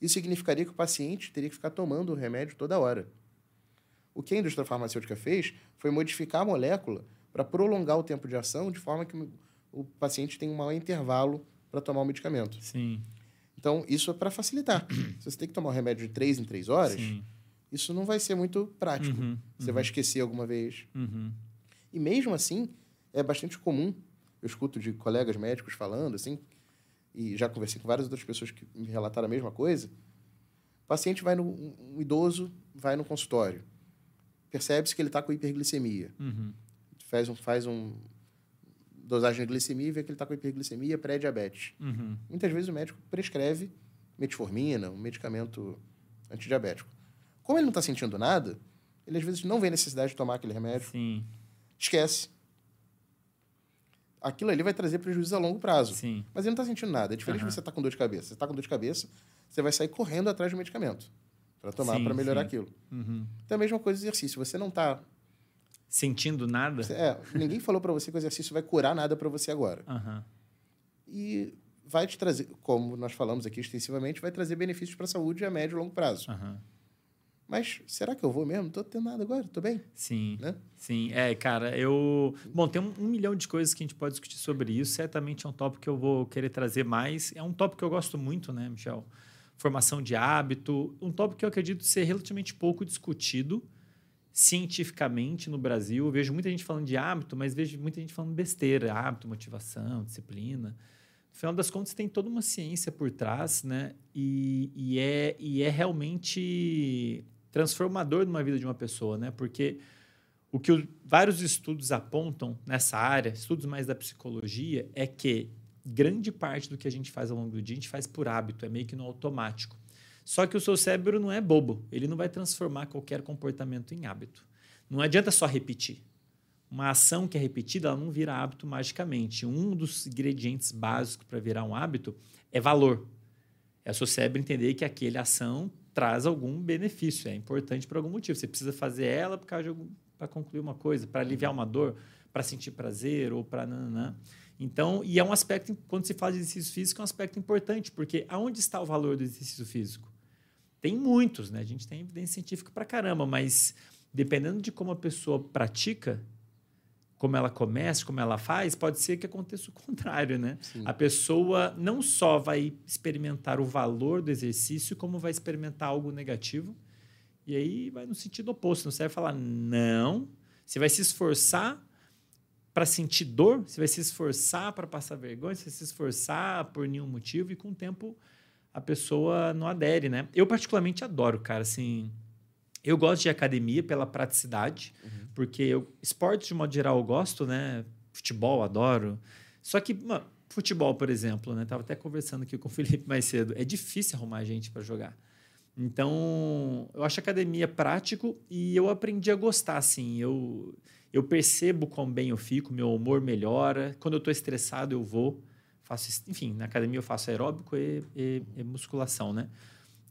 Isso significaria que o paciente teria que ficar tomando o remédio toda hora. O que a indústria farmacêutica fez foi modificar a molécula para prolongar o tempo de ação de forma que o paciente tenha um maior intervalo para tomar o medicamento. Sim. Então, isso é para facilitar. Se você tem que tomar o remédio de três em três horas, Sim. Isso não vai ser muito prático. Uhum, você uhum. vai esquecer alguma vez. Uhum. E mesmo assim, é bastante comum. Eu escuto de colegas médicos falando assim, e já conversei com várias outras pessoas que me relataram a mesma coisa. O paciente vai no um idoso vai no consultório percebe-se que ele está com hiperglicemia. Uhum. Faz um, faz um dosagem de glicemia e vê que ele está com hiperglicemia pré-diabetes. Uhum. Muitas vezes o médico prescreve metformina, um medicamento antidiabético. Como ele não está sentindo nada, ele às vezes não vê necessidade de tomar aquele remédio. Sim. Esquece. Aquilo ali vai trazer prejuízo a longo prazo. Sim. Mas ele não está sentindo nada. É diferente uhum. de você estar tá com dor de cabeça. Você está com dor de cabeça, você vai sair correndo atrás do medicamento para tomar para melhorar sim. aquilo. Uhum. Então é a mesma coisa do exercício. Você não está sentindo nada. É, ninguém falou para você que o exercício vai curar nada para você agora. Uhum. E vai te trazer, como nós falamos aqui extensivamente, vai trazer benefícios para a saúde a médio e longo prazo. Uhum. Mas será que eu vou mesmo? Não tô tendo nada agora, tô bem. Sim. Né? Sim, é, cara, eu. Bom, tem um, um, milhão de coisas que a gente pode discutir sobre isso. Certamente é um tópico que eu vou querer trazer mais. É um tópico que eu gosto muito, né, Michel? formação de hábito, um tópico que eu acredito ser relativamente pouco discutido cientificamente no Brasil. Eu vejo muita gente falando de hábito, mas vejo muita gente falando besteira, hábito, motivação, disciplina. No final das contas, tem toda uma ciência por trás, né? E, e, é, e é realmente transformador numa vida de uma pessoa, né? Porque o que vários estudos apontam nessa área, estudos mais da psicologia, é que grande parte do que a gente faz ao longo do dia, a gente faz por hábito, é meio que no automático. Só que o seu cérebro não é bobo, ele não vai transformar qualquer comportamento em hábito. Não adianta só repetir. Uma ação que é repetida, ela não vira hábito magicamente. Um dos ingredientes básicos para virar um hábito é valor. É o seu cérebro entender que aquela ação traz algum benefício, é importante por algum motivo. Você precisa fazer ela para concluir uma coisa, para aliviar uma dor, para sentir prazer ou para nananã. Então, e é um aspecto, quando se fala de exercício físico, é um aspecto importante, porque aonde está o valor do exercício físico? Tem muitos, né? A gente tem evidência científica para caramba, mas dependendo de como a pessoa pratica, como ela começa, como ela faz, pode ser que aconteça o contrário, né? Sim. A pessoa não só vai experimentar o valor do exercício, como vai experimentar algo negativo. E aí vai no sentido oposto. Você vai falar, não. Você vai se esforçar para sentir dor, você vai se esforçar para passar vergonha, você vai se esforçar por nenhum motivo, e com o tempo a pessoa não adere, né? Eu, particularmente, adoro, cara, assim. Eu gosto de academia pela praticidade, uhum. porque eu, esportes de modo geral eu gosto, né? Futebol, adoro. Só que, mano, futebol, por exemplo, né? Tava até conversando aqui com o Felipe mais cedo. É difícil arrumar gente para jogar. Então, eu acho academia prático e eu aprendi a gostar, assim. Eu, eu percebo quão bem eu fico, meu humor melhora. Quando eu estou estressado, eu vou. Faço, enfim, na academia eu faço aeróbico e, e, e musculação, né?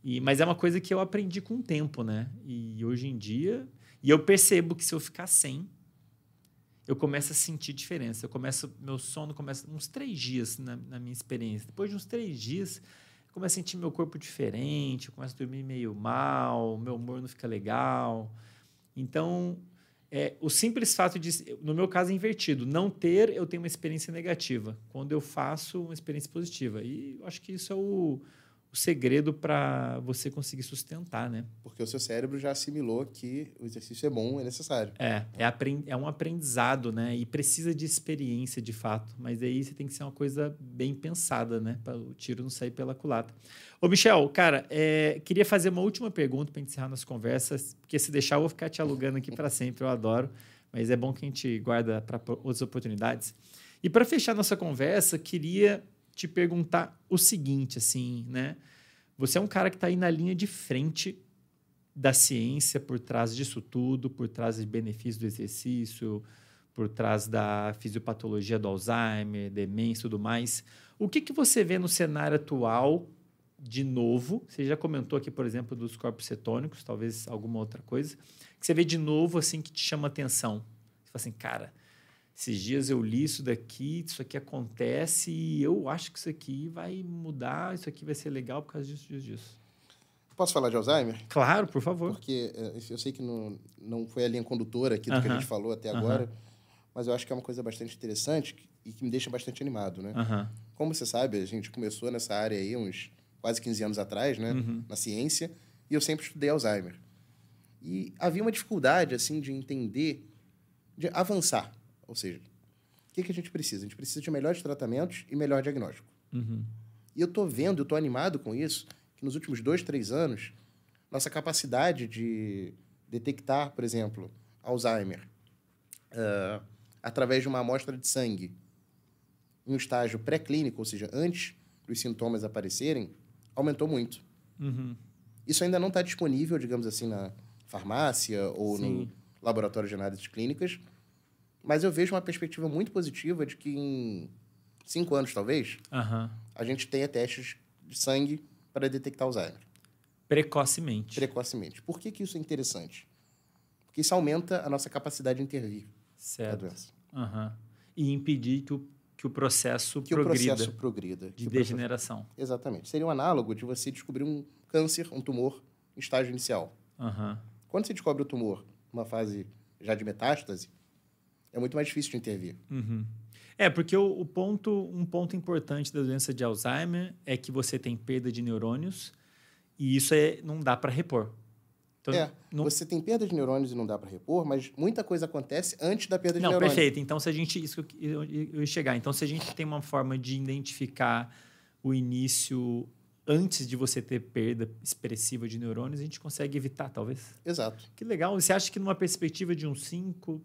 E, mas é uma coisa que eu aprendi com o tempo, né? E hoje em dia. E eu percebo que se eu ficar sem, eu começo a sentir diferença. Eu começo, meu sono começa uns três dias na, na minha experiência. Depois de uns três dias, eu começo a sentir meu corpo diferente, eu começo a dormir meio mal, meu humor não fica legal. Então, é, o simples fato de, no meu caso, é invertido. Não ter, eu tenho uma experiência negativa. Quando eu faço, uma experiência positiva. E eu acho que isso é o, segredo para você conseguir sustentar, né? Porque o seu cérebro já assimilou que o exercício é bom, é necessário. É, é, é um aprendizado, né? E precisa de experiência, de fato. Mas aí você tem que ser uma coisa bem pensada, né? Para o tiro não sair pela culata. Ô, Michel, cara, é, queria fazer uma última pergunta para encerrar nossas conversas, porque se deixar eu vou ficar te alugando aqui para sempre, eu adoro. Mas é bom que a gente guarda para outras oportunidades. E para fechar nossa conversa, queria te perguntar o seguinte, assim, né? Você é um cara que está aí na linha de frente da ciência por trás disso tudo, por trás dos benefícios do exercício, por trás da fisiopatologia do Alzheimer, demência e tudo mais. O que, que você vê no cenário atual de novo? Você já comentou aqui, por exemplo, dos corpos cetônicos, talvez alguma outra coisa, que você vê de novo assim que te chama atenção. Você fala assim, cara, esses dias eu li isso daqui, isso aqui acontece e eu acho que isso aqui vai mudar, isso aqui vai ser legal por causa disso, disso, disso. Posso falar de Alzheimer? Claro, por favor. Porque eh, eu sei que não, não foi a linha condutora aqui do uh -huh. que a gente falou até agora, uh -huh. mas eu acho que é uma coisa bastante interessante e que me deixa bastante animado, né? Uh -huh. Como você sabe, a gente começou nessa área aí uns quase 15 anos atrás, né? Uhum. Na ciência, e eu sempre estudei Alzheimer. E havia uma dificuldade, assim, de entender, de avançar. Ou seja, o que, que a gente precisa? A gente precisa de melhores tratamentos e melhor diagnóstico. Uhum. E eu estou vendo, eu estou animado com isso, que nos últimos dois, três anos, nossa capacidade de detectar, por exemplo, Alzheimer, uh, através de uma amostra de sangue, em um estágio pré-clínico, ou seja, antes dos sintomas aparecerem, aumentou muito. Uhum. Isso ainda não está disponível, digamos assim, na farmácia ou Sim. no laboratório de análises clínicas, mas eu vejo uma perspectiva muito positiva de que em cinco anos, talvez, uhum. a gente tenha testes de sangue para detectar Alzheimer. Precocemente. Precocemente. Por que, que isso é interessante? Porque isso aumenta a nossa capacidade de intervir certo. a doença. Uhum. E impedir que o, que o processo que progrida. o processo progrida. De degeneração. Processo... Exatamente. Seria um análogo de você descobrir um câncer, um tumor, em estágio inicial. Uhum. Quando você descobre o tumor numa fase já de metástase, é muito mais difícil de intervir. Uhum. É, porque o, o, ponto, um ponto importante da doença de Alzheimer é que você tem perda de neurônios e isso é, não dá para repor. Então, é, não... você tem perda de neurônios e não dá para repor, mas muita coisa acontece antes da perda de não, neurônios. Não, perfeito. Então, se a gente... Isso que eu, eu ia chegar. Então, se a gente tem uma forma de identificar o início antes de você ter perda expressiva de neurônios, a gente consegue evitar, talvez. Exato. Que legal. Você acha que numa perspectiva de uns 5,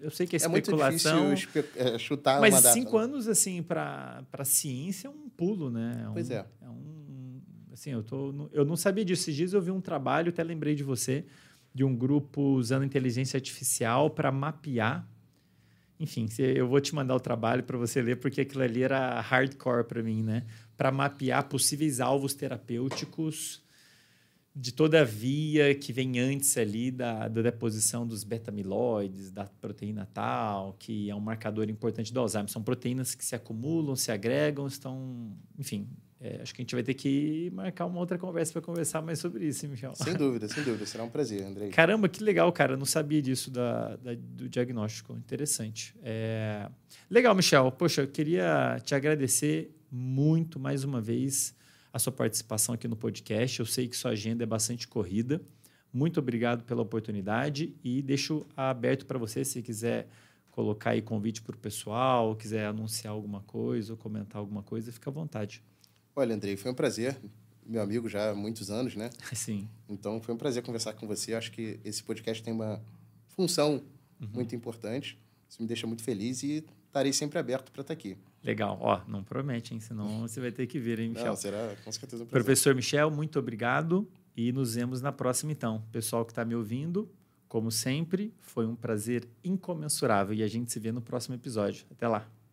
eu sei que é É muito especulação. difícil espe- é, chutar mas uma data. cinco né? anos, assim, para a ciência é um pulo, né? Pois um, é. um, assim, eu, tô, eu não sabia disso. Esses dias eu vi um trabalho, até lembrei de você, de um grupo usando inteligência artificial para mapear. Enfim, eu vou te mandar o trabalho para você ler, porque aquilo ali era hardcore para mim, né? Para mapear possíveis alvos terapêuticos de toda a via que vem antes ali da, da deposição dos beta-amiloides, da proteína tal, que é um marcador importante do Alzheimer. São proteínas que se acumulam, se agregam, estão. Enfim, é, acho que a gente vai ter que marcar uma outra conversa para conversar mais sobre isso, hein, Michel. Sem dúvida, sem dúvida. Será um prazer, Andrei. Caramba, que legal, cara. Não sabia disso da, da- do diagnóstico. Interessante. É... Legal, Michel. Poxa, eu queria te agradecer muito mais uma vez a sua participação aqui no podcast. Eu sei que sua agenda é bastante corrida. Muito obrigado pela oportunidade e deixo aberto para você se quiser colocar aí convite para o pessoal, quiser anunciar alguma coisa ou comentar alguma coisa, fica à vontade. Olha, Andrei, foi um prazer. Meu amigo já há muitos anos, né? Sim, Então foi um prazer conversar com você. Acho que esse podcast tem uma função Uhum. muito importante. Isso me deixa muito feliz e estarei sempre aberto para estar aqui. Legal. Ó, não promete, hein? Senão você vai ter que vir, hein, Michel? Não, será com certeza um prazer. Professor Michel, muito obrigado e nos vemos na próxima então. Pessoal que está me ouvindo, como sempre, foi um prazer incomensurável e a gente se vê no próximo episódio. Até lá.